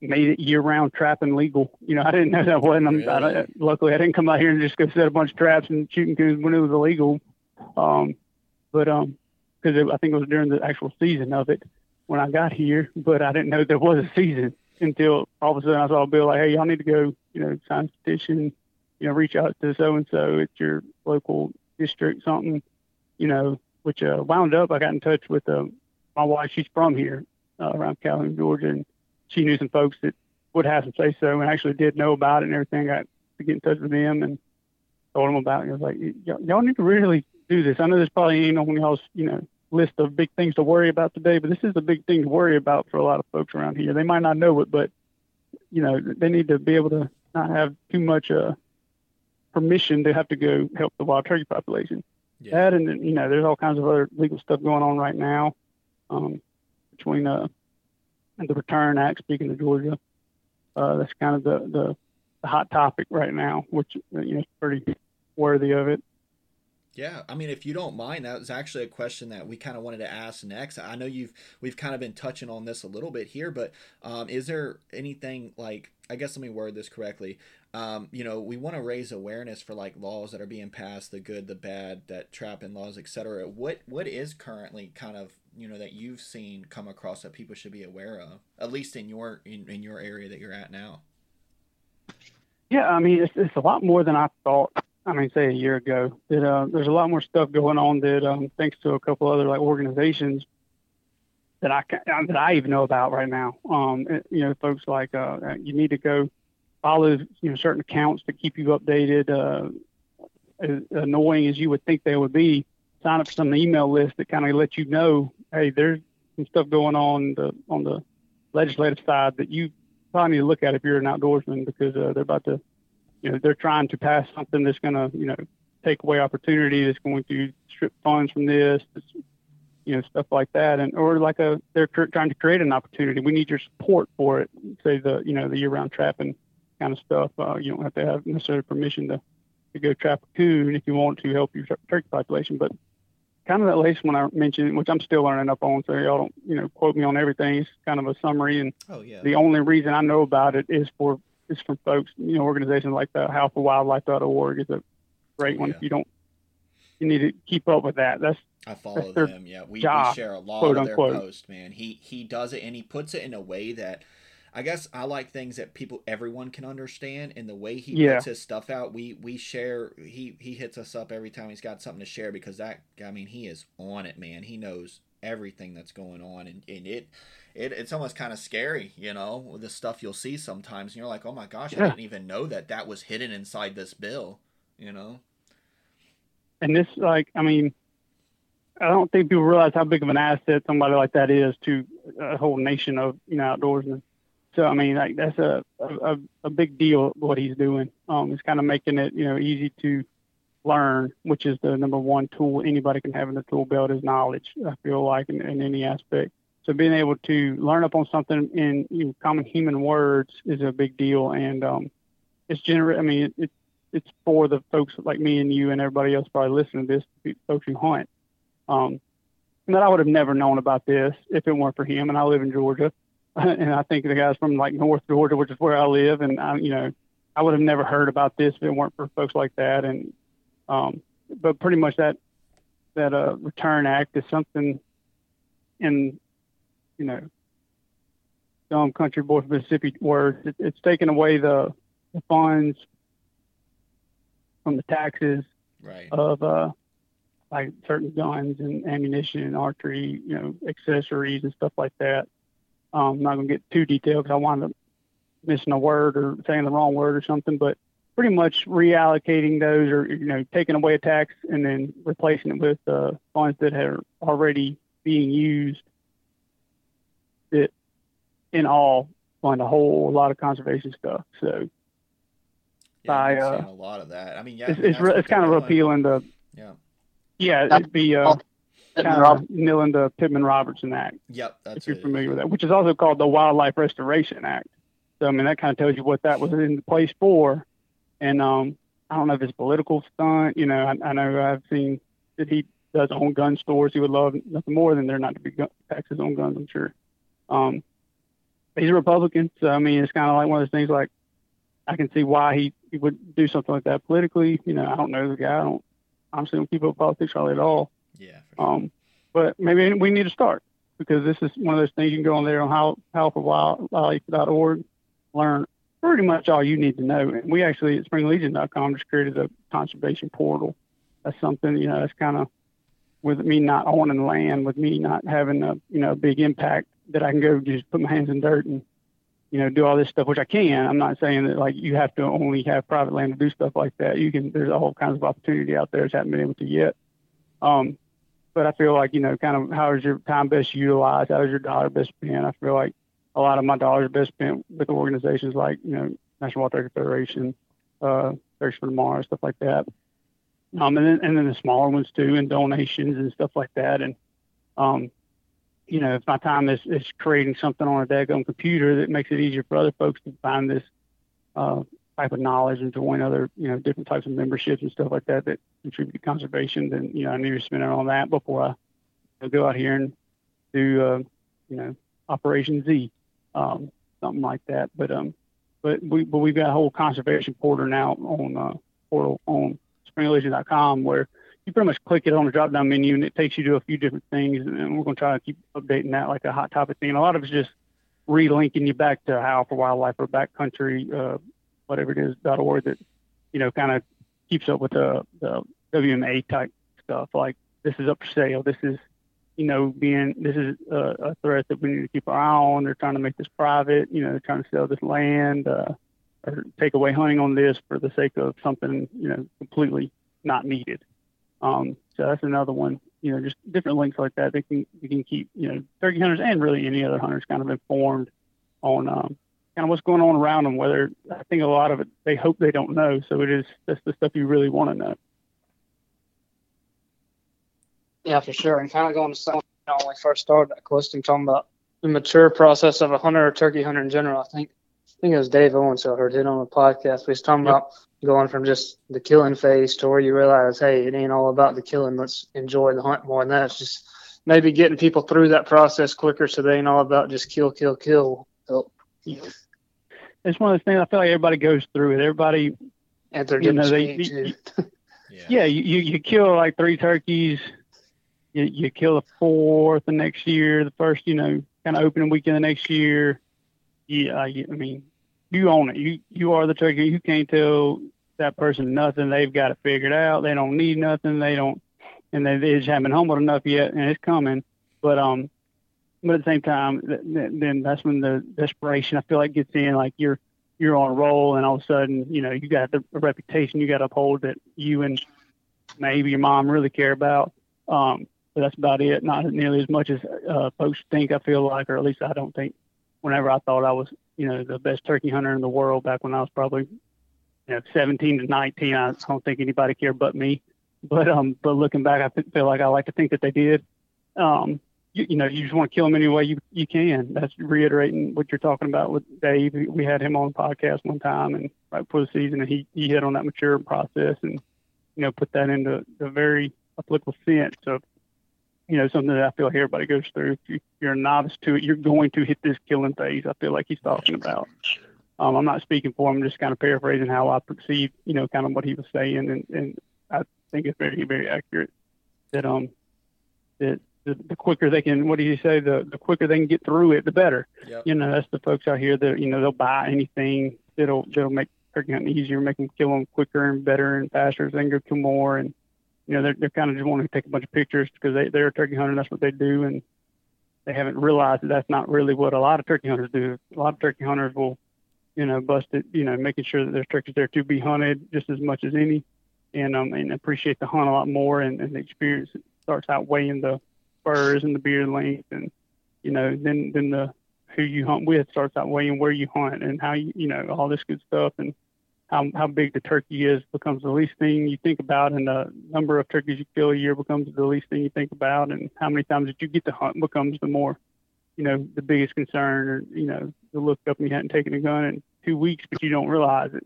made it year-round trapping legal. You know, I didn't know that wasn't. Really? I, luckily, I didn't come out here and just go set a bunch of traps and shooting coons when it was illegal. Um, but um, because I think it was during the actual season of it when I got here, but I didn't know there was a season until all of a sudden I saw a bill like, hey, y'all need to go, you know, sign a petition, you know, reach out to so and so at your local district, something, you know, which uh, wound up. I got in touch with uh, my wife. She's from here, uh, around Calhoun, Georgia, and she knew some folks that would have some say so and actually did know about it and everything. I got to get in touch with them and told them about it. I was like, y'all need to really do this. I know this probably ain't on y'all's, you know, list of big things to worry about today, but this is a big thing to worry about for a lot of folks around here. They might not know it, but you know, they need to be able to not have too much uh, permission to have to go help the wild turkey population. Yeah. That and you know, there's all kinds of other legal stuff going on right now um, between uh, the Return Act, speaking of Georgia. Uh, that's kind of the, the, the hot topic right now, which you know is pretty worthy of it. Yeah, I mean, if you don't mind, that was actually a question that we kind of wanted to ask next. I know you've we've kind of been touching on this a little bit here, but um, is there anything like I guess let me word this correctly. Um, you know, we want to raise awareness for like laws that are being passed, the good, the bad, that trap in laws, etc. What what is currently kind of you know that you've seen come across that people should be aware of, at least in your in, in your area that you're at now? Yeah, I mean, it's, it's a lot more than I thought. I mean, say a year ago. That uh, there's a lot more stuff going on that, um, thanks to a couple other like organizations that I uh, that I even know about right now. Um, you know, folks like uh, you need to go follow you know certain accounts to keep you updated. Uh, as annoying as you would think they would be, sign up for some email list that kind of lets you know, hey, there's some stuff going on the on the legislative side that you probably need to look at if you're an outdoorsman because uh, they're about to, you know, they're trying to pass something that's going to, you know, take away opportunity, that's going to strip funds from this, you know, stuff like that, and or like a they're trying to create an opportunity. We need your support for it. Say the you know the year-round trapping kind of stuff. Uh, you don't have to have necessarily permission to to go trap a coon if you want to help your turkey population, but kind of that last one I mentioned, which I'm still learning up on, so y'all don't, you know, quote me on everything. It's kind of a summary, and oh, yeah. the only reason I know about it is for is from folks, you know, organizations like the howlforwildlife.org is a great oh, one. Yeah. If you don't, you need to keep up with that. That's I follow that's them. Yeah, we, job, we share a lot of their posts, man. He he does it, and he puts it in a way that I guess I like things that people everyone can understand and the way he yeah. puts his stuff out we we share he he hits us up every time he's got something to share because that I mean he is on it man he knows everything that's going on and, and it it it's almost kind of scary you know the stuff you'll see sometimes and you're like oh my gosh yeah. I didn't even know that that was hidden inside this bill you know and this like I mean I don't think people realize how big of an asset somebody like that is to a whole nation of you know outdoorsmen so I mean, like that's a a, a big deal what he's doing. Um, it's kind of making it you know easy to learn, which is the number one tool anybody can have in the tool belt is knowledge. I feel like in, in any aspect. So being able to learn up on something in you know, common human words is a big deal, and um, it's generate. I mean, it, it, it's for the folks like me and you and everybody else probably listening to this, folks who hunt. Um, that I would have never known about this if it weren't for him. And I live in Georgia, (laughs) and I think the guys from like North Georgia, which is where I live, and I, you know, I would have never heard about this if it weren't for folks like that. And um, but pretty much that that uh, Return Act is something in you know dumb country boy from Mississippi words. It, it's taken away the, the funds from the taxes right. of uh, like certain guns and ammunition and archery, you know, accessories and stuff like that. Um, I'm not going to get too detailed because I wind up missing a word or saying the wrong word or something, but pretty much reallocating those or, you know, taking away a tax and then replacing it with uh, funds that are already being used that in all fund a whole a lot of conservation stuff. So, yeah, by, uh, a lot of that. I mean, yeah, it's, it's, it's kind of appealing to, yeah, yeah, it'd be, uh, kind of nailing the Pittman Robertson Act. Yep, if you're familiar with that, which is also called the Wildlife Restoration Act. So I mean, that kind of tells you what that was in place for. And um, I don't know if it's political stunt. You know, I, I know I've seen that he does own gun stores. He would love nothing more than there not to be gun, taxes on guns. I'm sure. Um, he's a Republican, so I mean, it's kind of like one of those things. Like, I can see why he, he would do something like that politically. You know, I don't know the guy. I don't. Honestly, don't keep up with politics hardly at all. Yeah. Sure. Um, but maybe we need to start because this is one of those things you can go on there on how howlforwildlife.org, learn pretty much all you need to know. And we actually at springlegion.com just created a conservation portal. That's something you know. That's kind of with me not owning land, with me not having a you know big impact that I can go just put my hands in dirt and you know do all this stuff, which I can. I'm not saying that like you have to only have private land to do stuff like that. You can. There's all kinds of opportunity out there. Just haven't been able to yet. Um, but I feel like, you know, kind of how is your time best utilized? How is your dollar best spent? I feel like a lot of my dollars are best spent with organizations like, you know, National Wild Turkey Federation, uh, Search for Tomorrow, stuff like that. Um, and then, and then the smaller ones too, and donations and stuff like that. And, um, you know, if my time is, is creating something on a daggone computer that makes it easier for other folks to find this, uh, type of knowledge and join other, you know, different types of memberships and stuff like that that contribute to conservation, then, you know, I need to spend it on that before I you go out here and do, uh, you know, Operation Z, um, something like that. But, um, but we, but we've got a whole conservation portal now on, uh, portal on springlegion.com where you pretty much click it on the drop down menu and it takes you to a few different things. And we're going to try to keep updating that like a hot topic thing. A lot of it's just relinking you back to Howl for Wildlife or backcountry, uh, whatever it is dot org that you know kind of keeps up with the, the WMA type stuff. Like this is up for sale. This is you know being this is a, a threat that we need to keep our eye on. They're trying to make this private. You know, they're trying to sell this land uh, or take away hunting on this for the sake of something you know completely not needed. Um, so that's another one. You know, just different links like that. They can you can keep you know turkey hunters and really any other hunters kind of informed on um, kind of what's going on around them. Whether I think a lot of it they hope they don't know, so it is that's the stuff you really want to know. Yeah, for sure. And kind of going to some when we first started that question, talking about the mature process of a hunter or turkey hunter in general. I think I think it was Dave Owens who I heard it on the podcast. We was talking yep. about going from just the killing phase to where you realize, hey, it ain't all about the killing. Let's enjoy the hunt more. And that's just maybe getting people through that process quicker so they ain't all about just kill, kill, kill. Help. It's one of those things I feel like everybody goes through it. Everybody, and they're you know, they, you, yeah, (laughs) yeah you, you kill like three turkeys. You, you kill the fourth the next year, the first, you know, kind of opening weekend the next year. Yeah, I mean, you own it. You you are the turkey. You can't tell that person nothing. They've got it figured out. They don't need nothing. They don't, and they, they just haven't humbled enough yet, and it's coming. But um, but at the same time, then that's when the desperation I feel like gets in. Like you're you're on a roll, and all of a sudden, you know, you got the reputation you got to uphold that you and maybe your mom really care about. Um, but that's about it. Not nearly as much as uh, folks think. I feel like, or at least I don't think. Whenever I thought I was, you know, the best turkey hunter in the world back when I was probably, you know, 17 to 19, I don't think anybody cared but me. But um, but looking back, I feel like I like to think that they did. Um, you, you know, you just want to kill them any way you you can. That's reiterating what you're talking about with Dave. We had him on the podcast one time, and right before the season, and he he hit on that mature process, and you know, put that into the very applicable sense of you know, something that I feel like everybody goes through. If you, are a novice to it, you're going to hit this killing phase. I feel like he's talking about. Um, I'm not speaking for him, I'm just kind of paraphrasing how I perceive, you know, kind of what he was saying, and, and I think it's very, very accurate. That um, that the, the quicker they can, what do you say? The the quicker they can get through it, the better. Yep. You know, that's the folks out here that you know they'll buy anything that'll that'll make turkey hunting easier, make them kill them quicker and better and faster. So they can go kill more and you know, they're, they're kind of just wanting to take a bunch of pictures because they, they're a turkey hunter. And that's what they do. And they haven't realized that that's not really what a lot of turkey hunters do. A lot of turkey hunters will, you know, bust it, you know, making sure that there's turkeys there to be hunted just as much as any and, um, and appreciate the hunt a lot more. And, and the experience starts outweighing the spurs and the beard length. And, you know, then, then the, who you hunt with starts outweighing where you hunt and how you, you know, all this good stuff. And, how how big the turkey is becomes the least thing you think about, and the number of turkeys you kill a year becomes the least thing you think about, and how many times that you get to hunt becomes the more, you know, the biggest concern. Or you know, you look up and you hadn't taken a gun in two weeks, but you don't realize it.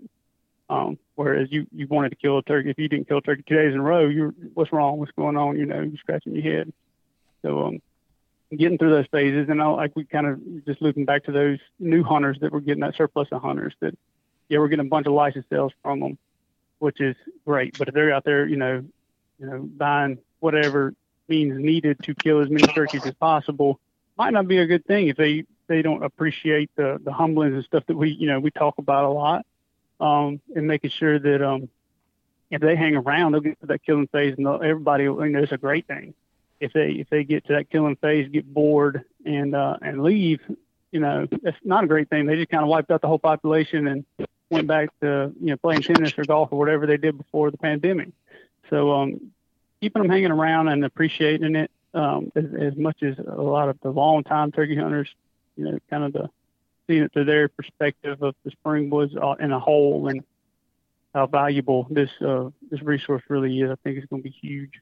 Um, whereas you you wanted to kill a turkey, if you didn't kill a turkey two days in a row, you're what's wrong? What's going on? You know, you're scratching your head. So um, getting through those phases, and I like we kind of just looking back to those new hunters that were getting that surplus of hunters that yeah, we're getting a bunch of license sales from them, which is great. But if they're out there, you know, you know, buying whatever means needed to kill as many turkeys as possible, might not be a good thing if they they don't appreciate the the humblings and stuff that we you know we talk about a lot, um, and making sure that um, if they hang around, they'll get to that killing phase, and everybody, you know, it's a great thing. If they if they get to that killing phase, get bored and uh, and leave, you know, it's not a great thing. They just kind of wiped out the whole population and went back to you know playing tennis or golf or whatever they did before the pandemic. So um, keeping them hanging around and appreciating it um, as, as much as a lot of the long time turkey hunters, you know, kind of the seeing it through their perspective of the spring woods uh, in a whole and how valuable this uh, this resource really is. I think it's going to be huge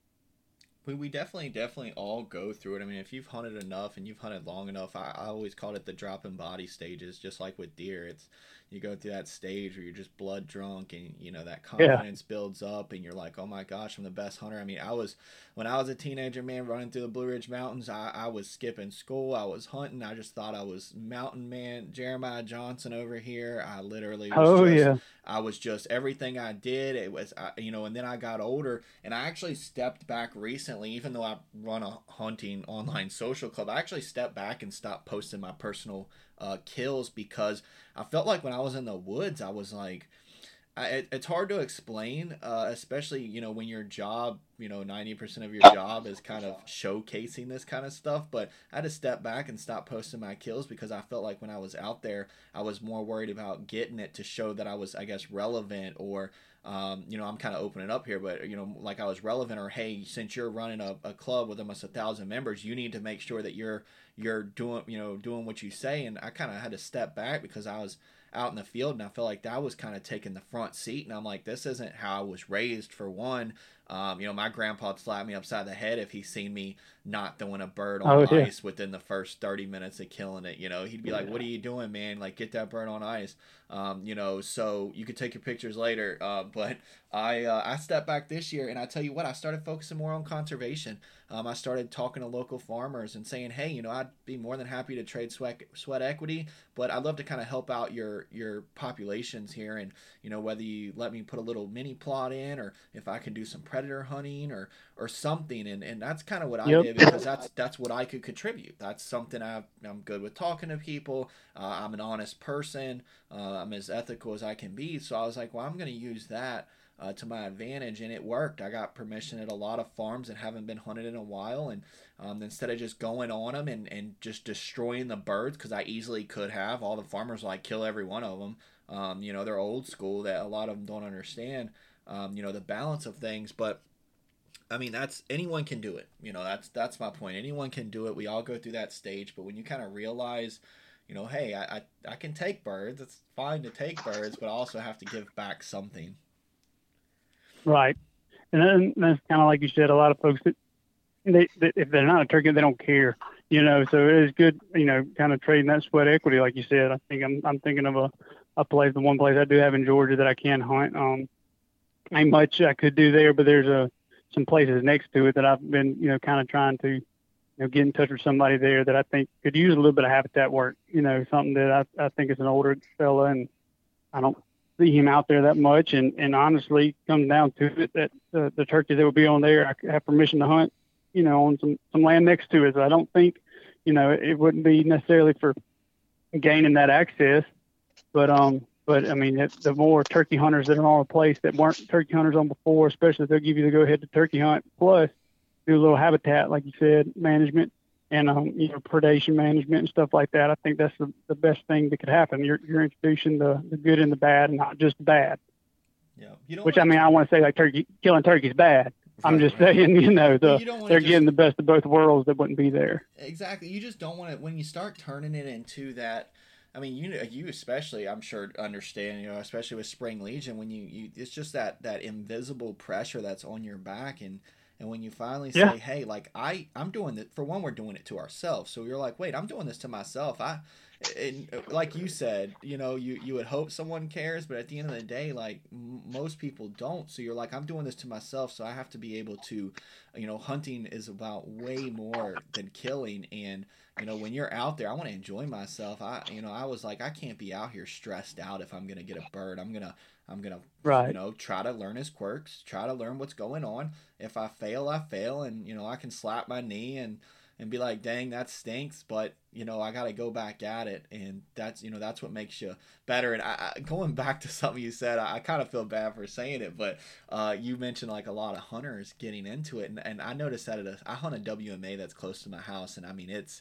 we, we definitely definitely all go through it. I mean, if you've hunted enough and you've hunted long enough, I, I always called it the drop in body stages, just like with deer. It's you go through that stage where you're just blood drunk and you know that confidence yeah. builds up and you're like, oh my gosh, I'm the best hunter. I mean, I was when I was a teenager, man, running through the Blue Ridge Mountains. I, I was skipping school. I was hunting. I just thought I was mountain man, Jeremiah Johnson over here. I literally, oh just, yeah, I was just everything I did. It was, I, you know, and then I got older and I actually stepped back recently, even though I run a hunting online social club. I actually stepped back and stopped posting my personal uh, kills because I felt like when I was in the woods, I was like, I, it, it's hard to explain, uh, especially you know when your job, you know, ninety percent of your job is kind of showcasing this kind of stuff. But I had to step back and stop posting my kills because I felt like when I was out there, I was more worried about getting it to show that I was, I guess, relevant or um, you know, I'm kind of opening up here, but you know, like I was relevant, or hey, since you're running a, a club with almost a thousand members, you need to make sure that you're you're doing you know doing what you say. And I kind of had to step back because I was out in the field, and I felt like that was kind of taking the front seat. And I'm like, this isn't how I was raised for one. Um, you know, my grandpa'd slap me upside the head if he seen me not throwing a bird on Oh, yeah. ice within the first 30 minutes of killing it. You know, he'd be like, What are you doing, man? Like, get that bird on ice. Um, you know, so you could take your pictures later. Uh, (laughs) but I, uh, I stepped back this year and I tell you what, I started focusing more on conservation. Um, I started talking to local farmers and saying, Hey, you know, I'd be more than happy to trade sweat, sweat equity, but I'd love to kind of help out your, your populations here. And, you know, whether you let me put a little mini plot in or if I can do some predator hunting or, or something. And, and that's kind of what I Yep. did because that's, that's what I could contribute. That's something I, I'm good with talking to people. Uh, I'm an honest person. Uh, I'm as ethical as I can be. So I was like, well, I'm going to use that uh, to my advantage, and it worked. I got permission at a lot of farms that haven't been hunted in a while, and um, instead of just going on them and, and just destroying the birds, because I easily could have, all the farmers like kill every one of them. Um, you know, they're old school that a lot of them don't understand. Um, you know, the balance of things, but I mean, that's anyone can do it. You know, that's that's my point. Anyone can do it. We all go through that stage, but when you kind of realize, you know, hey, I, I I can take birds. It's fine to take birds, but I also have to give back something. Right. And then that's kind of like you said, a lot of folks that they, if they're not a turkey, they don't care, you know. So it is good, you know, kind of trading that sweat equity, like you said. I think I'm I'm thinking of a a place, the one place I do have in Georgia that I can hunt. Um, ain't much I could do there, but there's a some places next to it that I've been, you know, kind of trying to, you know, get in touch with somebody there that I think could use a little bit of habitat work. You know, something that I I think is an older fella and I don't see him out there that much. And, and honestly, come down to it, that the, the turkeys that would be on there, I have permission to hunt, you know, on some, some land next to it. So I don't think, you know, it wouldn't be necessarily for gaining that access, but, um, but I mean, if the more turkey hunters that are on a place that weren't turkey hunters on before, especially if they'll give you the go ahead to turkey hunt plus do a little habitat, like you said, management and, um, you know, predation management and stuff like that. I think that's the, the best thing that could happen. You're, you're introducing the, the good and the bad and not just bad. Yeah, you don't. Which I mean, I want to say like turkey killing turkey's bad. I'm just right. saying, (laughs) you know, the You they're just- getting the best of both worlds that wouldn't be there. Exactly. You just don't want to when you start turning it into that. I mean, you you especially, I'm sure, understand. You know, especially with Spring Legion, when you, you it's just that that invisible pressure that's on your back, and and when you finally say, Yeah. hey, like I, I'm doing it. For one, we're doing it to ourselves. So you're like, wait, I'm doing this to myself. I, and uh, like you said, you know, you you would hope someone cares, but at the end of the day, like m- most people don't. So you're like, I'm doing this to myself, so I have to be able to, you know, hunting is about way more than killing, and you know, when you're out there, I want to enjoy myself. I, you know, I was like, I can't be out here stressed out if I'm gonna get a bird. I'm gonna, I'm gonna, right. you know, try to learn his quirks, try to learn what's going on. If I fail, I fail, and you know, I can slap my knee and and be like, dang, that stinks, but you know, I got to go back at it, and that's you know, that's what makes you better. And I, I going back to (laughs) something you said, I, I kind of feel bad for saying it, but uh, you mentioned like a lot of hunters getting into it, and, and I noticed that at a, I hunt a WMA that's close to my house, and I mean it's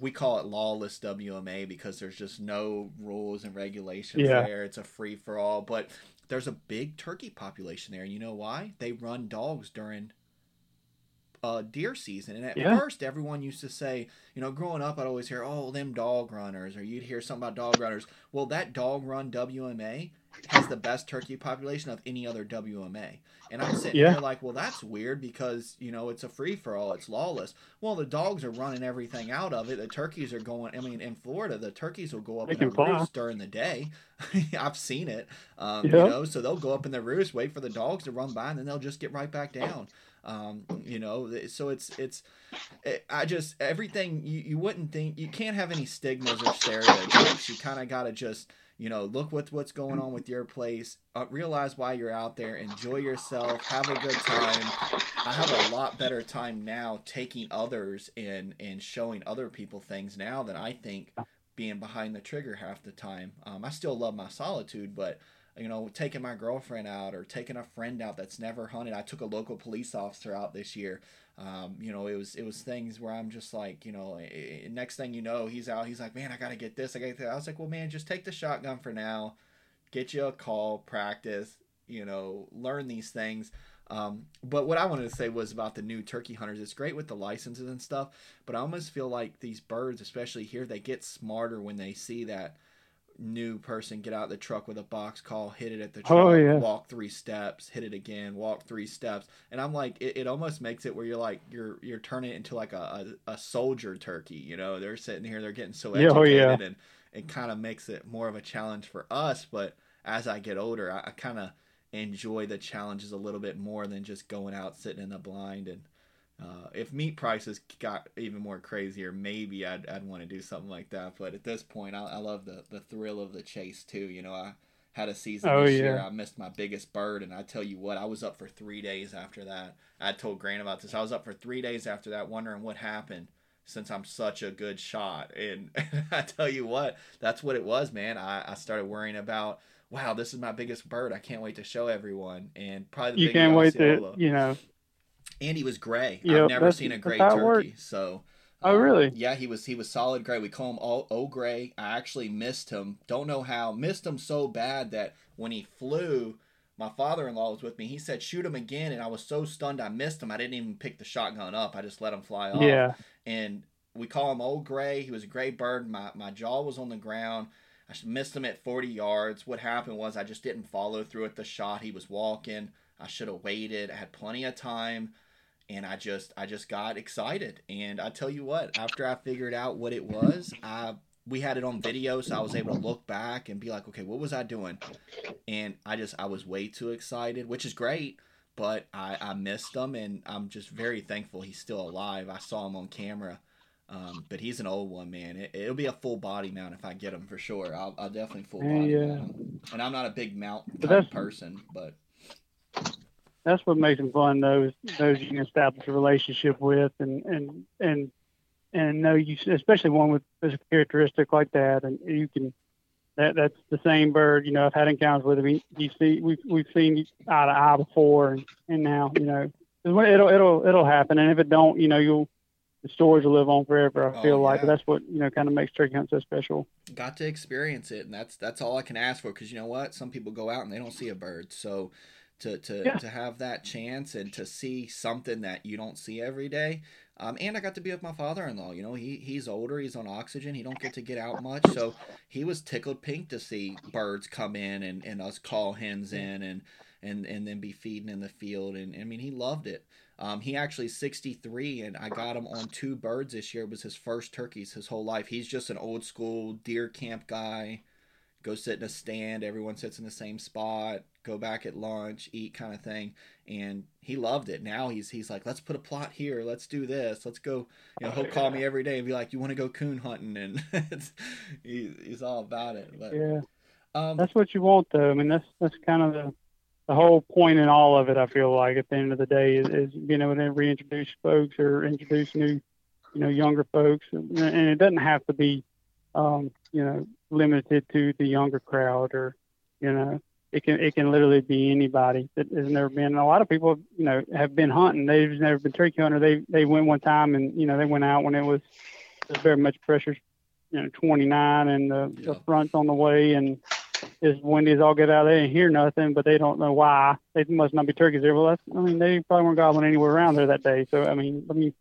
we call it lawless WMA because there's just no rules and regulations Yeah. there. It's a free for all, but there's a big turkey population there. And you know why? They run dogs during uh, deer season. And at Yeah. first, everyone used to say, you know, growing up, I'd always hear, oh, them dog runners, or you'd hear something about dog runners. Well, that dog run WMA has the best turkey population of any other WMA. And I'm sitting Yeah. here like, well, that's weird because, you know, it's a free for all, it's lawless. Well, the dogs are running everything out of it. The turkeys are going, I mean, in Florida, the turkeys will go up They in can roost during the day. (laughs) I've seen it. Um, Yeah. You know, so they'll go up in the roost, wait for the dogs to run by, and then they'll just get right back down. Um, you know, so it's it's it, I just everything you, you wouldn't think you can't have any stigmas or stereotypes. You kind of got to just you know look with what's going on with your place, uh, realize why you're out there, enjoy yourself, have a good time. I have a lot better time now taking others and and showing other people things now than I think being behind the trigger half the time. Um, I still love my solitude, but you know, taking my girlfriend out or taking a friend out that's never hunted. I took a local police officer out this year. Um, you know, it was it was things where I'm just like, you know, eh, eh, next thing you know, he's out. He's like, man, I gotta get this. I got. I was like, well, man, just take the shotgun for now. Get you a call, practice. You know, learn these things. Um, but what I wanted to say was about the new turkey hunters. It's great with the licenses and stuff, but I almost feel like these birds, especially here, they get smarter when they see that new person get out of the truck with a box call, hit it at the Oh, truck, yeah. walk three steps, hit it again, walk three steps, and I'm like, it, it almost makes it where you're like you're you're turning it into like a, a, a soldier turkey. You know, they're sitting here, they're getting so educated, oh, yeah. and it kind of makes it more of a challenge for us. But as I get older, I, I kind of enjoy the challenges a little bit more than just going out sitting in the blind and. Uh, if meat prices got even more crazier, maybe I'd, I'd want to do something like that. But at this point, I, I love the, the thrill of the chase too. You know, I had a season Oh, this year. yeah. I missed my biggest bird, and I tell you what, I was up for three days after that. I told Grant about this. I was up for three days after that, wondering what happened since I'm such a good shot. And (laughs) I tell you what, that's what it was, man. I, I started worrying about. Wow, this is my biggest bird. I can't wait to show everyone. And probably the You can't wait to, you know. And he was gray. Yep, I've never seen a gray turkey. So Oh, um, really? Yeah, he was he was solid gray. We call him all O gray. I actually missed him. Don't know how. Missed him so bad that when he flew, my father in law was with me. He said shoot him again, and I was so stunned I missed him. I didn't even pick the shotgun up. I just let him fly off. Yeah. And we call him Old Gray. He was a gray bird. My my jaw was on the ground. I missed him at 40 yards. What happened was I just didn't follow through at the shot. He was walking. I should have waited. I had plenty of time and I just I just got excited. And I tell you what, after I figured out what it was, I we had it on video, so I was able to look back and be like, okay, what was I doing? And I just I was way too excited, which is great, but I I missed him, and I'm just very thankful he's still alive. I saw him on camera. Um, but he's an old one, man. It, it'll be a full body mount if I get him for sure. I'll, I'll definitely full body Yeah. mount him. And I'm not a big mount type person, but that's what makes them fun. Those those you can establish a relationship with, and and and and know you, especially one with a characteristic like that, and you can. That that's the same bird. You know, I've had encounters with him. He- You see, we've we've seen eye to eye before, and, and now you know it'll it'll it'll happen. And if it don't, you know, you'll the stories will live on forever. I Oh, feel like yeah. that's what you know kind of makes turkey hunt so special. got to experience it, and that's that's all I can ask for. Because you know what, some people go out and they don't see a bird, so to to Yeah. to have that chance and to see something that you don't see every day. Um, and I got to be with my father-in-law. You know, he he's older, he's on oxygen, he don't get to get out much, so he was tickled pink to see birds come in and, and us call hens in and and and then be feeding in the field. And I mean, he loved it. Um, he actually 63, and I got him on two birds this year. It was his first turkeys his whole life. He's just an old school deer camp guy. Go sit in a stand. Everyone sits in the same spot. Go back at lunch, eat kind of thing. And he loved it. Now he's he's like, let's put a plot here. Let's do this. Let's go. You know, he'll call me every day and be like, you want to go coon hunting? And (laughs) it's, he, he's all about it. But Yeah. um, That's what you want, though. I mean, that's that's kind of the the whole point in all of it. I feel like at the end of the day is, is being able to reintroduce folks or introduce new, you know, younger folks, and, and it doesn't have to be, um, you know, limited to the younger crowd or, you know, it can it can literally be anybody that has never been. And a lot of people, you know, have been hunting. They've never been turkey hunter. They they went one time and you know they went out when it was, it was very much pressure, you know, 29 and the, the Yeah. front's on the way and as windy as all get out. They didn't hear nothing, but they don't know why. They must not be turkeys there. Well, that's, I mean, they probably weren't gobbling anywhere around there that day. So, I mean, let me,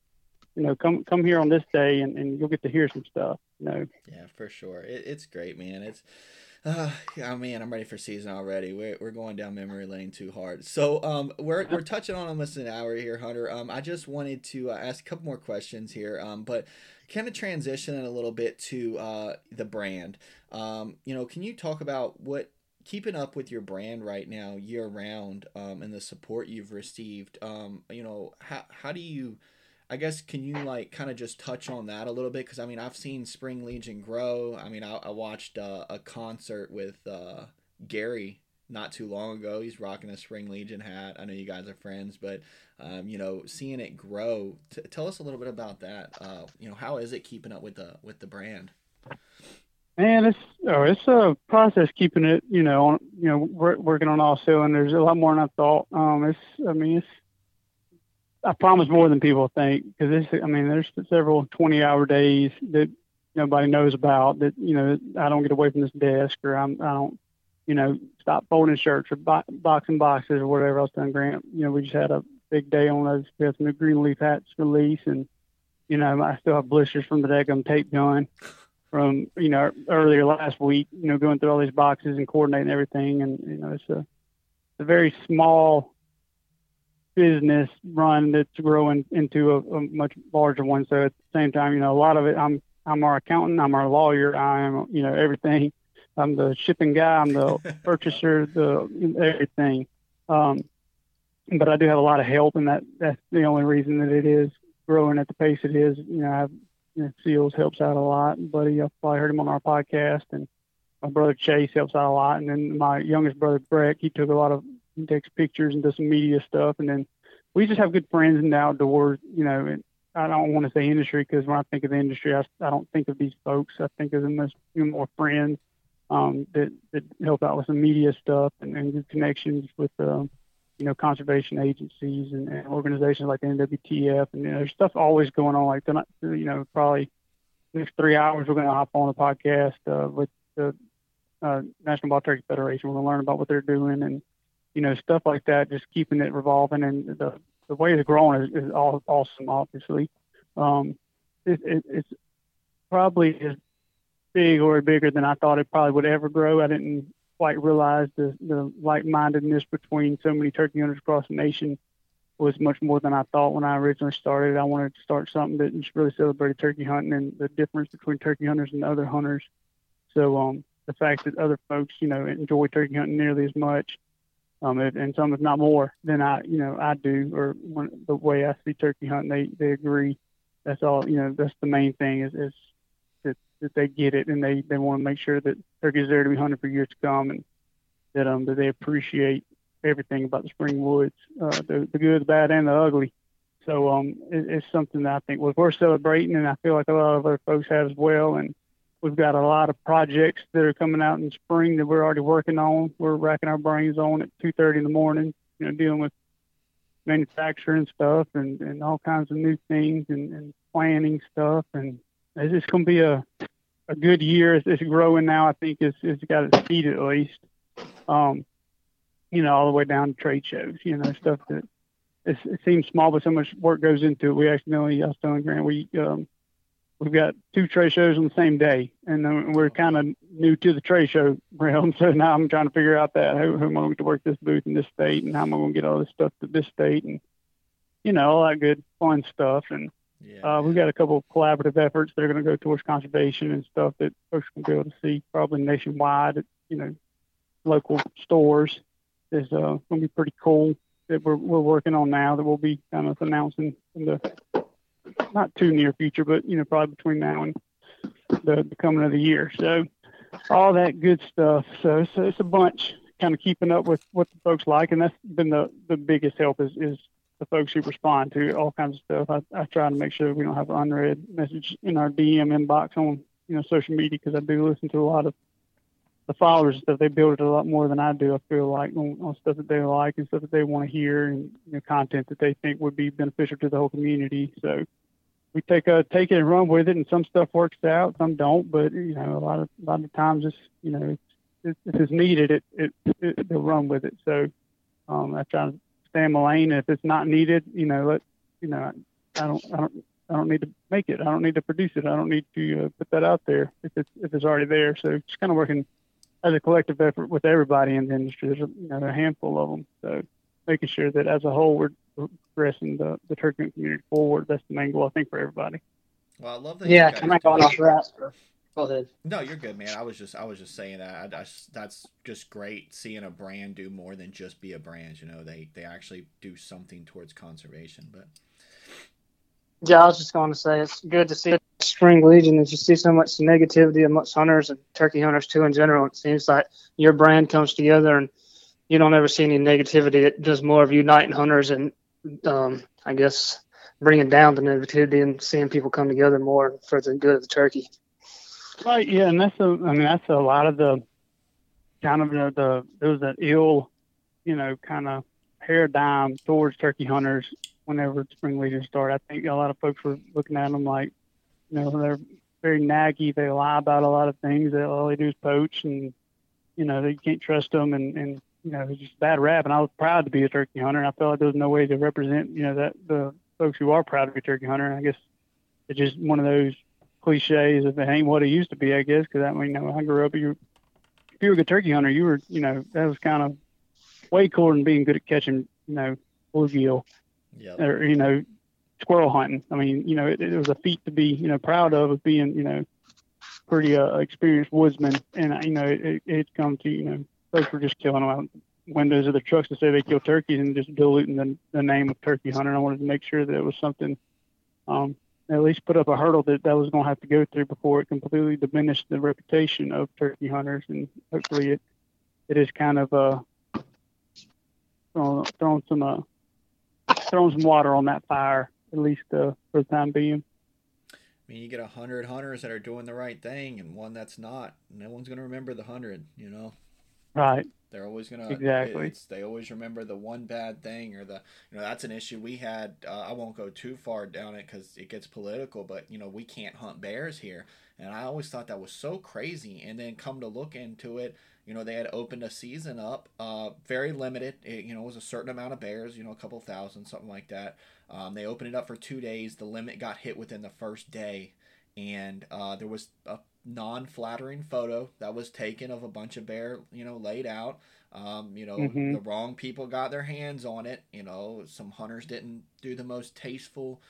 you know, come come here on this day and, and you'll get to hear some stuff. You know, Yeah, for sure. It, it's great, man. It's, uh, (sighs) yeah, man, I'm ready for season already. We're, we're going down memory lane too hard. So, um, we're, we're touching on almost an hour here, Hunter. Um, I just wanted to uh, ask a couple more questions here. Um, but kind of transitioning a little bit to uh the brand. Um, you know, can you talk about what keeping up with your brand right now year round um, and the support you've received um, you know how, how do you i guess can you like kind of just touch on that a little bit because i mean i've seen spring legion grow i mean i, I watched uh, a concert with uh, gary not too long ago he's rocking a spring legion hat i know you guys are friends but um, you know seeing it grow t- tell us a little bit about that uh, you know how is it keeping up with the with the brand man, it's oh, it's a process keeping it, you know, on, you know, wor- working on all cylinders. A lot more than I thought. Um, it's, I mean, it's. I promise more than people think because it's. I mean, there's several 20-hour days that nobody knows about that you know I don't get away from this desk or I'm I don't you know stop folding shirts or bo- boxing boxes or whatever else done Grant you know we just had a big day on those we had some new green leaf hats release and you know I still have blisters from the daggum tape gun from you know earlier last week. You know, going through all these boxes and coordinating everything, and you know, it's a, a very small business run that's growing into a, a much larger one. So at the same time, you know, a lot of it, I'm I'm our accountant, I'm our lawyer, I'm you know everything. I'm the shipping guy, I'm the (laughs) purchaser, the everything. Um, but I do have a lot of help, and that that's the only reason that it is growing at the pace it is. You know, I have you know, Seals helps out a lot. Buddy, I've probably heard him on our podcast, and my brother Chase helps out a lot. And then my youngest brother Breck, he took a lot of takes pictures and does some media stuff. And then we just have good friends in the outdoors. You know, and I don't want to say industry because when I think of the industry, I, I don't think of these folks. I think of them as more friends um, that that help out with some media stuff and, and good connections with. Um, you know, conservation agencies and, and organizations like the NWTF, and you know, there's stuff always going on. Like tonight, you know, probably next three hours we're going to hop on a podcast uh, with the uh, National Wild Turkey Federation. We're going to learn about what they're doing and you know stuff like that. Just keeping it revolving and the the way it's growing is, is all, awesome. Obviously, um, it, it, it's probably as big or bigger than I thought it probably would ever grow. I didn't quite realize the, the like-mindedness between so many turkey hunters across the nation was much more than I thought when I originally started. I wanted to start something that just really celebrated turkey hunting and the difference between turkey hunters and other hunters. So um, the fact that other folks, you know, enjoy turkey hunting nearly as much, um, and some if not more than I, you know, I do, or when, the way I see turkey hunting, they they agree. That's all. You know, that's the main thing is is that they get it and they, they want to make sure that turkey's there to be hunted for years to come and that um that they appreciate everything about the spring woods, uh, the, the good, the bad, and the ugly. So um, it, it's something that I think we're celebrating, and I feel like a lot of other folks have as well. And we've got a lot of projects that are coming out in spring that we're already working on. We're racking our brains on at 2:30 in the morning, you know, dealing with manufacturing stuff and, and all kinds of new things and, and planning stuff. And it's just going to be a a good year. It's, it's growing now. I think it's it's got its feet at least. Um, you know, all the way down to trade shows. You know, stuff that it seems small, but so much work goes into it. We accidentally, I was telling Grant, we um, we've got two trade shows on the same day, and we're kind of new to the trade show realm. (laughs) So now I'm trying to figure out that who, who am I going to work this booth in this state, and how am I going to get all this stuff to this state, and you know, all that good fun stuff. And yeah, uh, we've got a couple of collaborative efforts that are going to go towards conservation and stuff that folks can be able to see probably nationwide at you know local stores. Is uh, going to be pretty cool that we're we're working on now that we'll be kind of announcing in the not too near future, but you know probably between now and the, the coming of the year. So all that good stuff. So it's, it's a bunch kind of keeping up with what the folks like, and that's been the the biggest help is is the folks who respond to all kinds of stuff. I, I try to make sure we don't have unread message in our DM inbox on you know social media because I do listen to a lot of the followers stuff. They build it a lot more than I do. I feel like on, on stuff that they like and stuff that they want to hear and you know, content that they think would be beneficial to the whole community. So we take a take it and run with it, and some stuff works out, some don't. But you know, a lot of a lot of times, it's you know, if it's needed, it, it, it they'll run with it. So um, I try to stay in my lane. If it's not needed, you know, let you know, I don't, I don't, I don't need to make it. I don't need to produce it. I don't need to uh, put that out there if it's if it's already there. So just kind of working as a collective effort with everybody in the industry. There's a, you know, a handful of them. So making sure that as a whole we're progressing the the turkey community forward. That's the main goal I think for everybody. Well, I love that. Yeah, can I go off that? Go ahead. No, you're good, man. I was just I was just saying that. I, I, that's just great seeing a brand do more than just be a brand. You know, they they actually do something towards conservation. But yeah, I was just going to say it's good to see Spring Legion that you see so much negativity amongst hunters and turkey hunters too in general. It seems like your brand comes together and you don't ever see any negativity. It does more of uniting hunters and um, I guess bringing down the negativity and seeing people come together more for the good of the turkey. Right. Yeah, and that's a. I mean, that's a lot of the kind of the, there was that ill, you know, kind of paradigm towards turkey hunters whenever Spring Legion started. I think a lot of folks were looking at them like, you know, they're very naggy. They lie about a lot of things. That all they do is poach, and you know, you can't trust them, and and you know, it's just bad rap. And I was proud to be a turkey hunter, and I felt like there was no way to represent, you know, that the folks who are proud to be a turkey hunter. And I guess it's just one of those cliches if it ain't what it used to be, I guess. Because I mean, you know, when I grew up, you if you were a good turkey hunter, you were, you know, that was kind of way cooler than being good at catching, you know, bluegill Or you know, squirrel hunting. I mean, you know, it, it was a feat to be, you know, proud of, being, you know, pretty uh, experienced woodsman. And uh, you know, it, it, it's come to, you know, folks were just killing them out windows of the trucks to say they kill turkeys and just diluting the, the name of turkey hunter. I wanted to make sure that it was something, um, at least put up a hurdle that that was going to have to go through before it completely diminished the reputation of turkey hunters. And hopefully it, it is kind of, uh, throwing, throwing some, uh, throwing some water on that fire, at least, uh, for the time being. I mean, you get a hundred hunters that are doing the right thing, and one that's not. No one's gonna remember the hundred. You know, Right. they're always gonna Exactly. It's, they always remember the one bad thing or the you know that's an issue we had. Uh, I won't go too far down it because it gets political, but you know we can't hunt bears here, and I always thought that was so crazy. And then come to look into it, you know they had opened a season up, uh, very limited. It, you know it was a certain amount of bears, you know a couple thousand, something like that. Um, they opened it up for two days. The limit got hit within the first day, and uh, there was a non-flattering photo that was taken of a bunch of bear, you know, laid out. Um, you know, Mhm. the wrong people got their hands on it. You know, some hunters didn't do the most tasteful,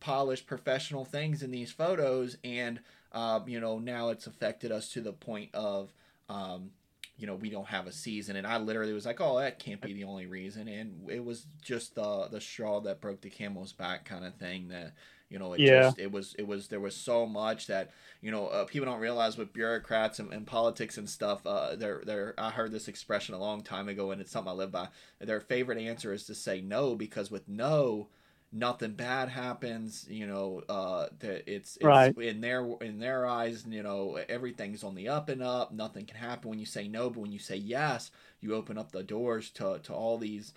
polished, professional things in these photos, and um, you know, now it's affected us to the point of. Um, you know, we don't have a season, and I literally was like, "Oh, that can't be the only reason," and it was just the the straw that broke the camel's back kind of thing. That you know, it Yeah. just it was it was there was so much that you know uh, people don't realize with bureaucrats and, and politics and stuff. Uh, they're they're I heard this expression a long time ago, and it's something I live by. Their favorite answer is to say no because with no, nothing bad happens. You know, uh, that it's, it's Right. in their in their eyes. You know, everything's on the up and up. Nothing can happen when you say no, but when you say yes, you open up the doors to to all these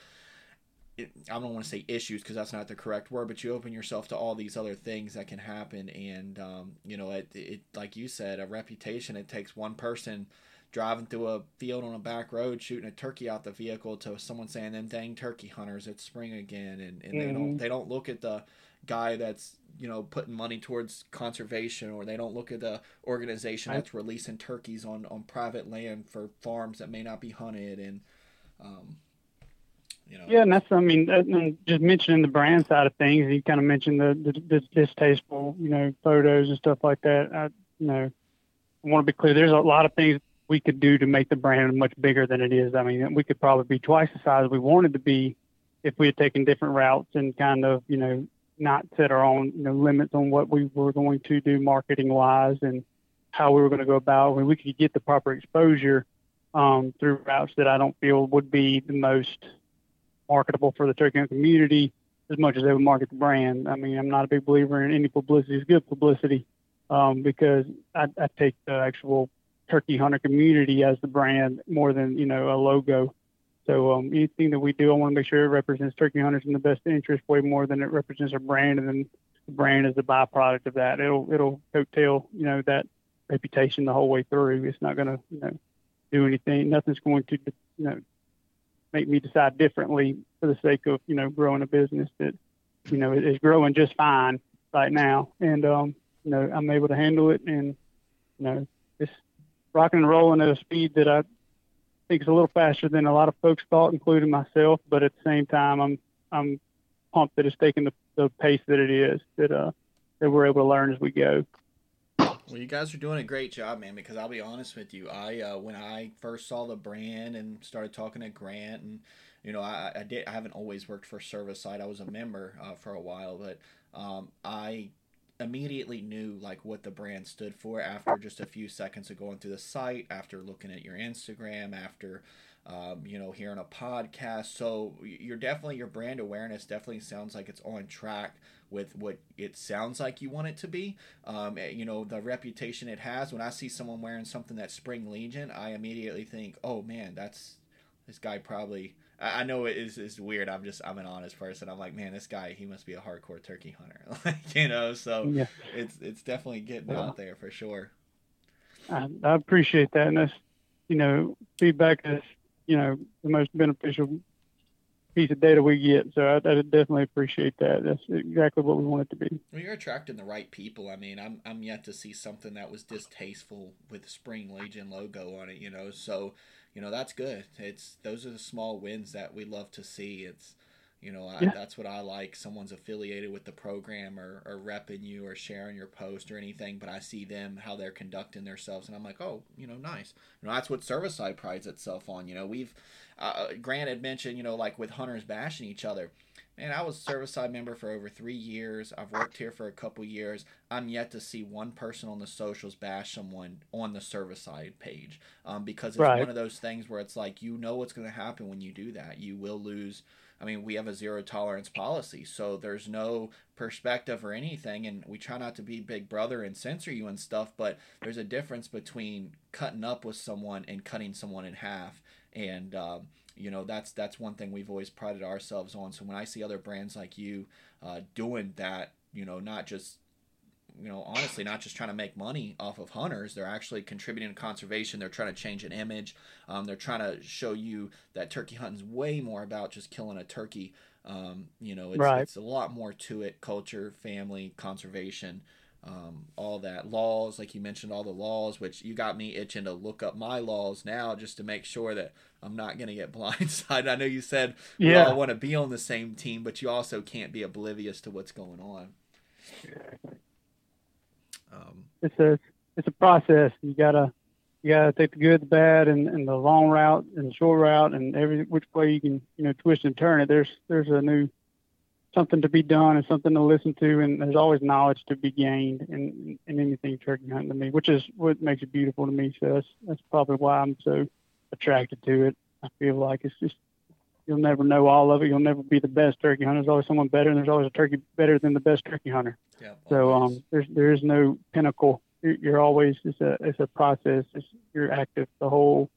I don't want to say issues because that's not the correct word, but you open yourself to all these other things that can happen, and um, you know, it, it like you said, a reputation. It takes one person driving through a field on a back road shooting a turkey out the vehicle to someone saying them dang turkey hunters it's spring again and, and they don't Mhm. they don't look at the guy that's you know putting money towards conservation or they don't look at the organization I- that's releasing turkeys on on private land for farms that may not be hunted and um you know Yeah, and that's I mean, and just mentioning the brand side of things, you kind of mentioned the, the, the distasteful, you know, photos and stuff like that. I, you know, I want to be clear. There's a lot of things we could do to make the brand much bigger than it is. I mean, we could probably be twice the size we wanted to be if we had taken different routes and kind of, you know, not set our own, you know, limits on what we were going to do marketing wise and how we were going to go about. I mean, we could get the proper exposure um, through routes that I don't feel would be the most marketable for the turkey community as much as they would market the brand. I mean, I'm not a big believer in any publicity is good publicity um, because I, I take the actual turkey hunter community as the brand more than you know a logo. So um, anything that we do, I want to make sure it represents turkey hunters in the best interest way more than it represents our brand, and then the brand is the byproduct of that. It'll it'll coattail you know that reputation the whole way through. It's not going to you know do anything. Nothing's going to you know make me decide differently for the sake of you know growing a business that you know is growing just fine right now, and um, you know I'm able to handle it, and you know just rocking and rolling at a speed that I think is a little faster than a lot of folks thought, including myself. But at the same time, I'm I'm pumped that it's taking the, the pace that it is that uh that we're able to learn as we go. Well, you guys are doing a great job, man. Because I'll be honest with you, I uh, when I first saw the brand and started talking to Grant, and you know, I, I did I haven't always worked for Cervicide. I was a member uh, for a while, but um, I immediately knew like what the brand stood for after just a few seconds of going through the site, after looking at your Instagram, after um, you know hearing a podcast. So you're definitely your brand awareness definitely sounds like it's on track with what it sounds like you want it to be. Um, eh, you know, the reputation it has. When I see someone wearing something that's Spring Legion, I immediately think, oh man, that's this guy probably. I I know it is, is weird. I'm just I'm an honest person. I'm like, man, this guy he must be a hardcore turkey hunter, (laughs) like you know. So Yeah, it's it's definitely getting Yeah. out there for sure. I, I appreciate that, and that's you know feedback is you know the most beneficial piece of data we get. So I, I definitely appreciate that. That's exactly what we want it to be. Well, you're attracting the right people. I mean, I'm I'm yet to see something that was distasteful with the Spring Legion logo on it. You know, so you know that's good. It's those are the small wins that we love to see. It's you know, I, that's what I like. Someone's affiliated with the program or, or repping you or sharing your post or anything, but I see them, how they're conducting themselves, and I'm like, oh, you know, nice. You know, that's what Cervicide prides itself on. You know, we've, uh, uh Grant had mentioned, you know, like with hunters bashing each other. Man, I was Cervicide member for over three years. I've worked here for a couple years. I'm yet to see one person on the socials bash someone on the Cervicide page um, because it's right. one of those things where it's like, you know what's going to happen when you do that. You will lose – I mean, we have a zero tolerance policy, so there's no perspective or anything, and we try not to be big brother and censor you and stuff, but there's a difference between cutting up with someone and cutting someone in half, and uh, you know that's that's one thing we've always prided ourselves on. So when I see other brands like you uh, doing that, you know, not just you know, honestly, not just trying to make money off of hunters. They're actually contributing to conservation. They're trying to change an image. Um, they're trying to show you that turkey hunting's way more about just killing a turkey. Um, you know, it's, right. it's a lot more to it culture, family, conservation, um, all that. Laws, like you mentioned, all the laws, which you got me itching to look up my laws now just to make sure that I'm not going to get (laughs) blindsided. I know you said we all want to be on the same team, but you also can't be oblivious to what's going on. Um, it's a it's a process. You gotta you gotta take the good, the bad, and, and the long route and the short route, and every which way you can you know twist and turn it. There's there's a new something to be done and something to listen to, and there's always knowledge to be gained in in anything turkey hunting to me, which is what makes it beautiful to me. So that's that's probably why I'm so attracted to it. I feel like it's just you'll never know all of it. You'll never be the best turkey hunter. There's always someone better, and there's always a turkey better than the best turkey hunter. Yeah, so um, there's there is no pinnacle. You're, you're always it's a it's a process. It's, you're active the whole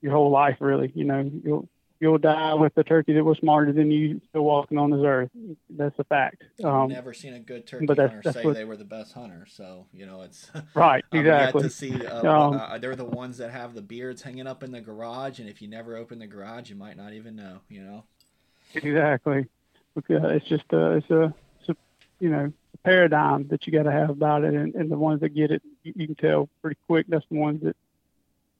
your whole life really. You know you'll you'll die with a turkey that was smarter than you still walking on this earth. That's a fact. Um, I've never seen a good turkey but that's, hunter that's say what, they were the best hunter. So you know it's (laughs) right exactly. to see uh, um, uh, they're the ones that have the beards hanging up in the garage, and if you never open the garage, you might not even know. You know. Exactly. Because it's just a, it's a, it's a you know paradigm that you got to have about it, and, and the ones that get it, you, you, can tell pretty quick. That's the ones that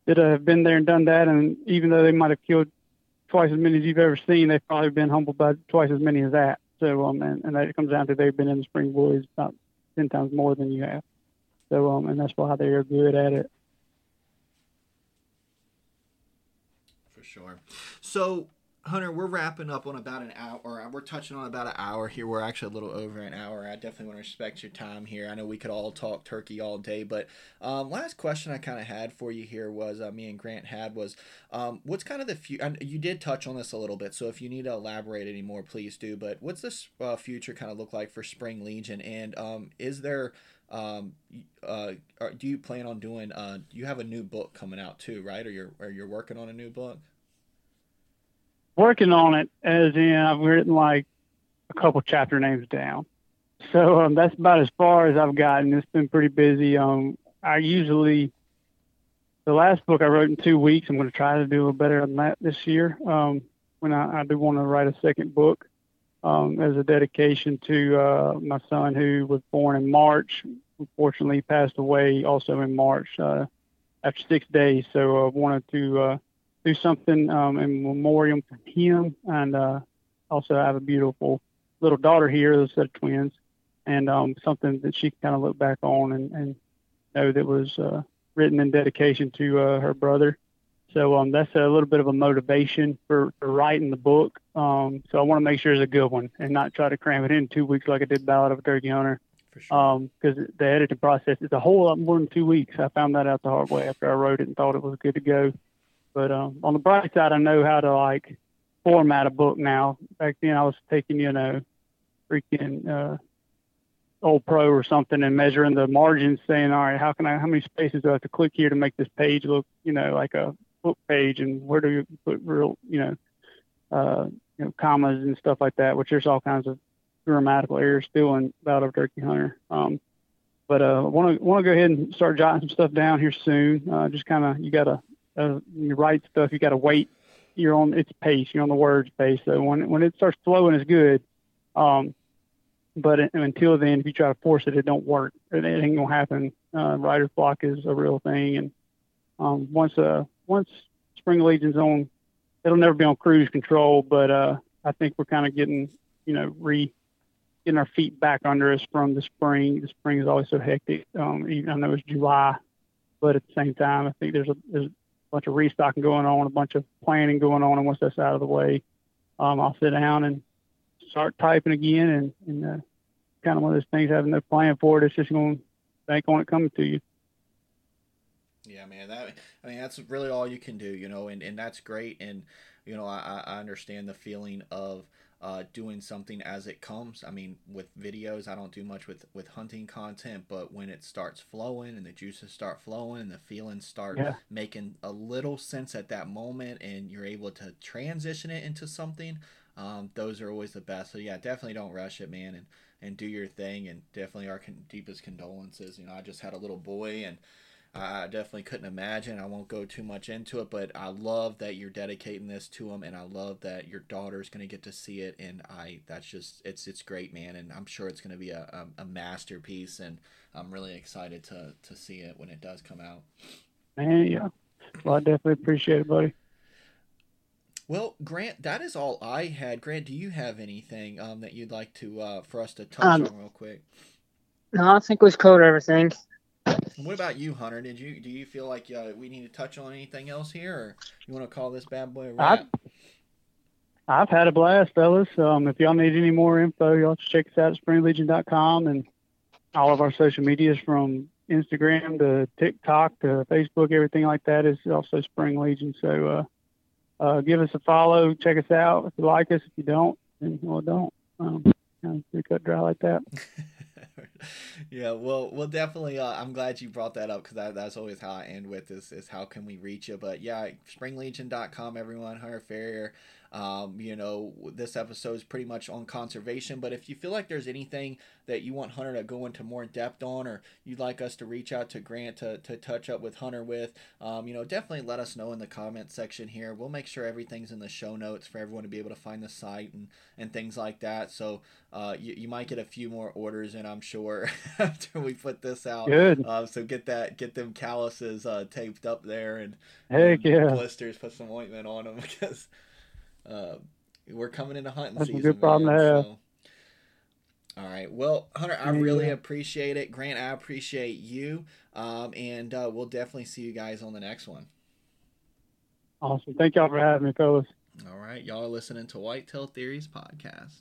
that have been there and done that, and even though they might have killed twice as many as you've ever seen, they've probably been humbled by twice as many as that. So, um, and, and that comes down to they've been in the spring boys about ten times more than you have. So, um, and that's why they are good at it. For sure. So, Hunter, we're wrapping up on about an hour, or we're touching on about an hour here. We're actually a little over an hour. I definitely want to respect your time here. I know we could all talk turkey all day, but um, last question I kind of had for you here was uh, me and Grant had was um, what's kind of the future? You did touch on this a little bit, so if you need to elaborate any more, please do. But what's this uh, future kind of look like for Spring Legion? And um, is there um, uh, do you plan on doing? Uh, you have a new book coming out too, right? Or you're or you're working on a new book? Working on it as in I've written like a couple chapter names down. So um, that's about as far as I've gotten. It's been pretty busy. Um, I usually the last book I wrote in two weeks. I'm going to try to do a little better than that this year. Um, when I, I, do want to write a second book um, as a dedication to uh, my son who was born in March. Unfortunately, passed away also in March uh, after six days. So I wanted to uh, do something um, in memoriam for him, and uh, also I have a beautiful little daughter here, a set of twins, and um, something that she can kind of look back on and, and know that was uh, written in dedication to uh, her brother. So um, that's a little bit of a motivation for, for writing the book. Um, so I want to make sure it's a good one and not try to cram it in two weeks like I did Ballad of a Turkey Hunter. Because sure. um, the editing process is a whole lot more than two weeks. I found that out the hard way after I wrote it and thought it was good to go. But um, on the bright side, I know how to like format a book now. Back then, I was taking you know freaking uh, old pro or something and measuring the margins, saying, all right, how can I, how many spaces do I have to click here to make this page look, you know, like a book page, and where do you put real, you know, uh, you know, commas and stuff like that, which there's all kinds of grammatical errors still in Ballad of Turkey Hunter. Um, but uh, want to want to go ahead and start jotting some stuff down here soon. Uh, just kind of you got to uh, you write stuff, you got to wait you're on its pace. You're on the word's pace. So when when it starts flowing, it's good. Um, but until then, if you try to force it, it don't work. It, ain't gonna happen. Uh, writer's block is a real thing, and um, once uh once Spring Legion's on, it'll never be on cruise control. But uh, I think we're kind of getting you know re getting our feet back under us from the spring. The spring is always so hectic. Um, even I know it's July, but at the same time, I think there's a there's bunch of restocking going on, a bunch of planning going on, and once that's out of the way, um, I'll sit down and start typing again, and, and uh, kind of one of those things having no plan for it. It's just going to bank on it coming to you. Yeah, man. That I mean, that's really all you can do, you know, and, and that's great. And you know, I, I understand the feeling of uh, doing something as it comes. I mean, with videos, I don't do much with with hunting content, but when it starts flowing and the juices start flowing and the feelings start Yeah. making a little sense at that moment, and you're able to transition it into something, um, those are always the best. So yeah, definitely don't rush it, man, and and do your thing, and definitely our con- deepest condolences. You know, I just had a little boy, and I definitely couldn't imagine. I won't go too much into it, but I love that you're dedicating this to him, and I love that your daughter's going to get to see it. And I, that's just, it's, it's great, man. And I'm sure it's going to be a, a, a masterpiece, and I'm really excited to to see it when it does come out. Man, yeah. Well, I definitely appreciate it, buddy. Well, Grant, that is all I had. Grant, do you have anything um, that you'd like to uh, for us to touch Um, on real quick? No, I think we've covered everything. What about you, Hunter? Did you do you feel like uh, we need to touch on anything else here, or you want to call this bad boy a I- wrap? I've had a blast, fellas. Um, if y'all need any more info, y'all just check us out at springlegion.com and all of our social medias from Instagram to TikTok to Facebook, everything like that is also Spring Legion. So uh, uh, give us a follow, check us out. If you like us, if you don't, then well, don't. Um, pretty cut dry like that. (laughs) yeah, well, well, definitely. Uh, I'm glad you brought that up because that, that's always how I end with is, is how can we reach you. But yeah, springlegion.com, everyone, Hunter Farrior. Um, you know, this episode is pretty much on conservation. But if you feel like there's anything that you want Hunter to go into more depth on, or you'd like us to reach out to Grant to, to touch up with Hunter with, um, you know, definitely let us know in the comment section here. We'll make sure everything's in the show notes for everyone to be able to find the site and, and things like that. So uh, you, you might get a few more orders and I'm sure, (laughs) after we put this out. Good. Uh, so get that, get them calluses uh, taped up there and Heck and yeah. blisters. Put some ointment on them because (laughs) uh, we're coming into hunting That's a season. good problem to have. so- All right. Well, Hunter, I Yeah. really appreciate it. Grant, I appreciate you. Um, and uh, we'll definitely see you guys on the next one. Awesome. Thank y'all for having me, fellas. All right. Y'all are listening to Whitetail Theories podcast.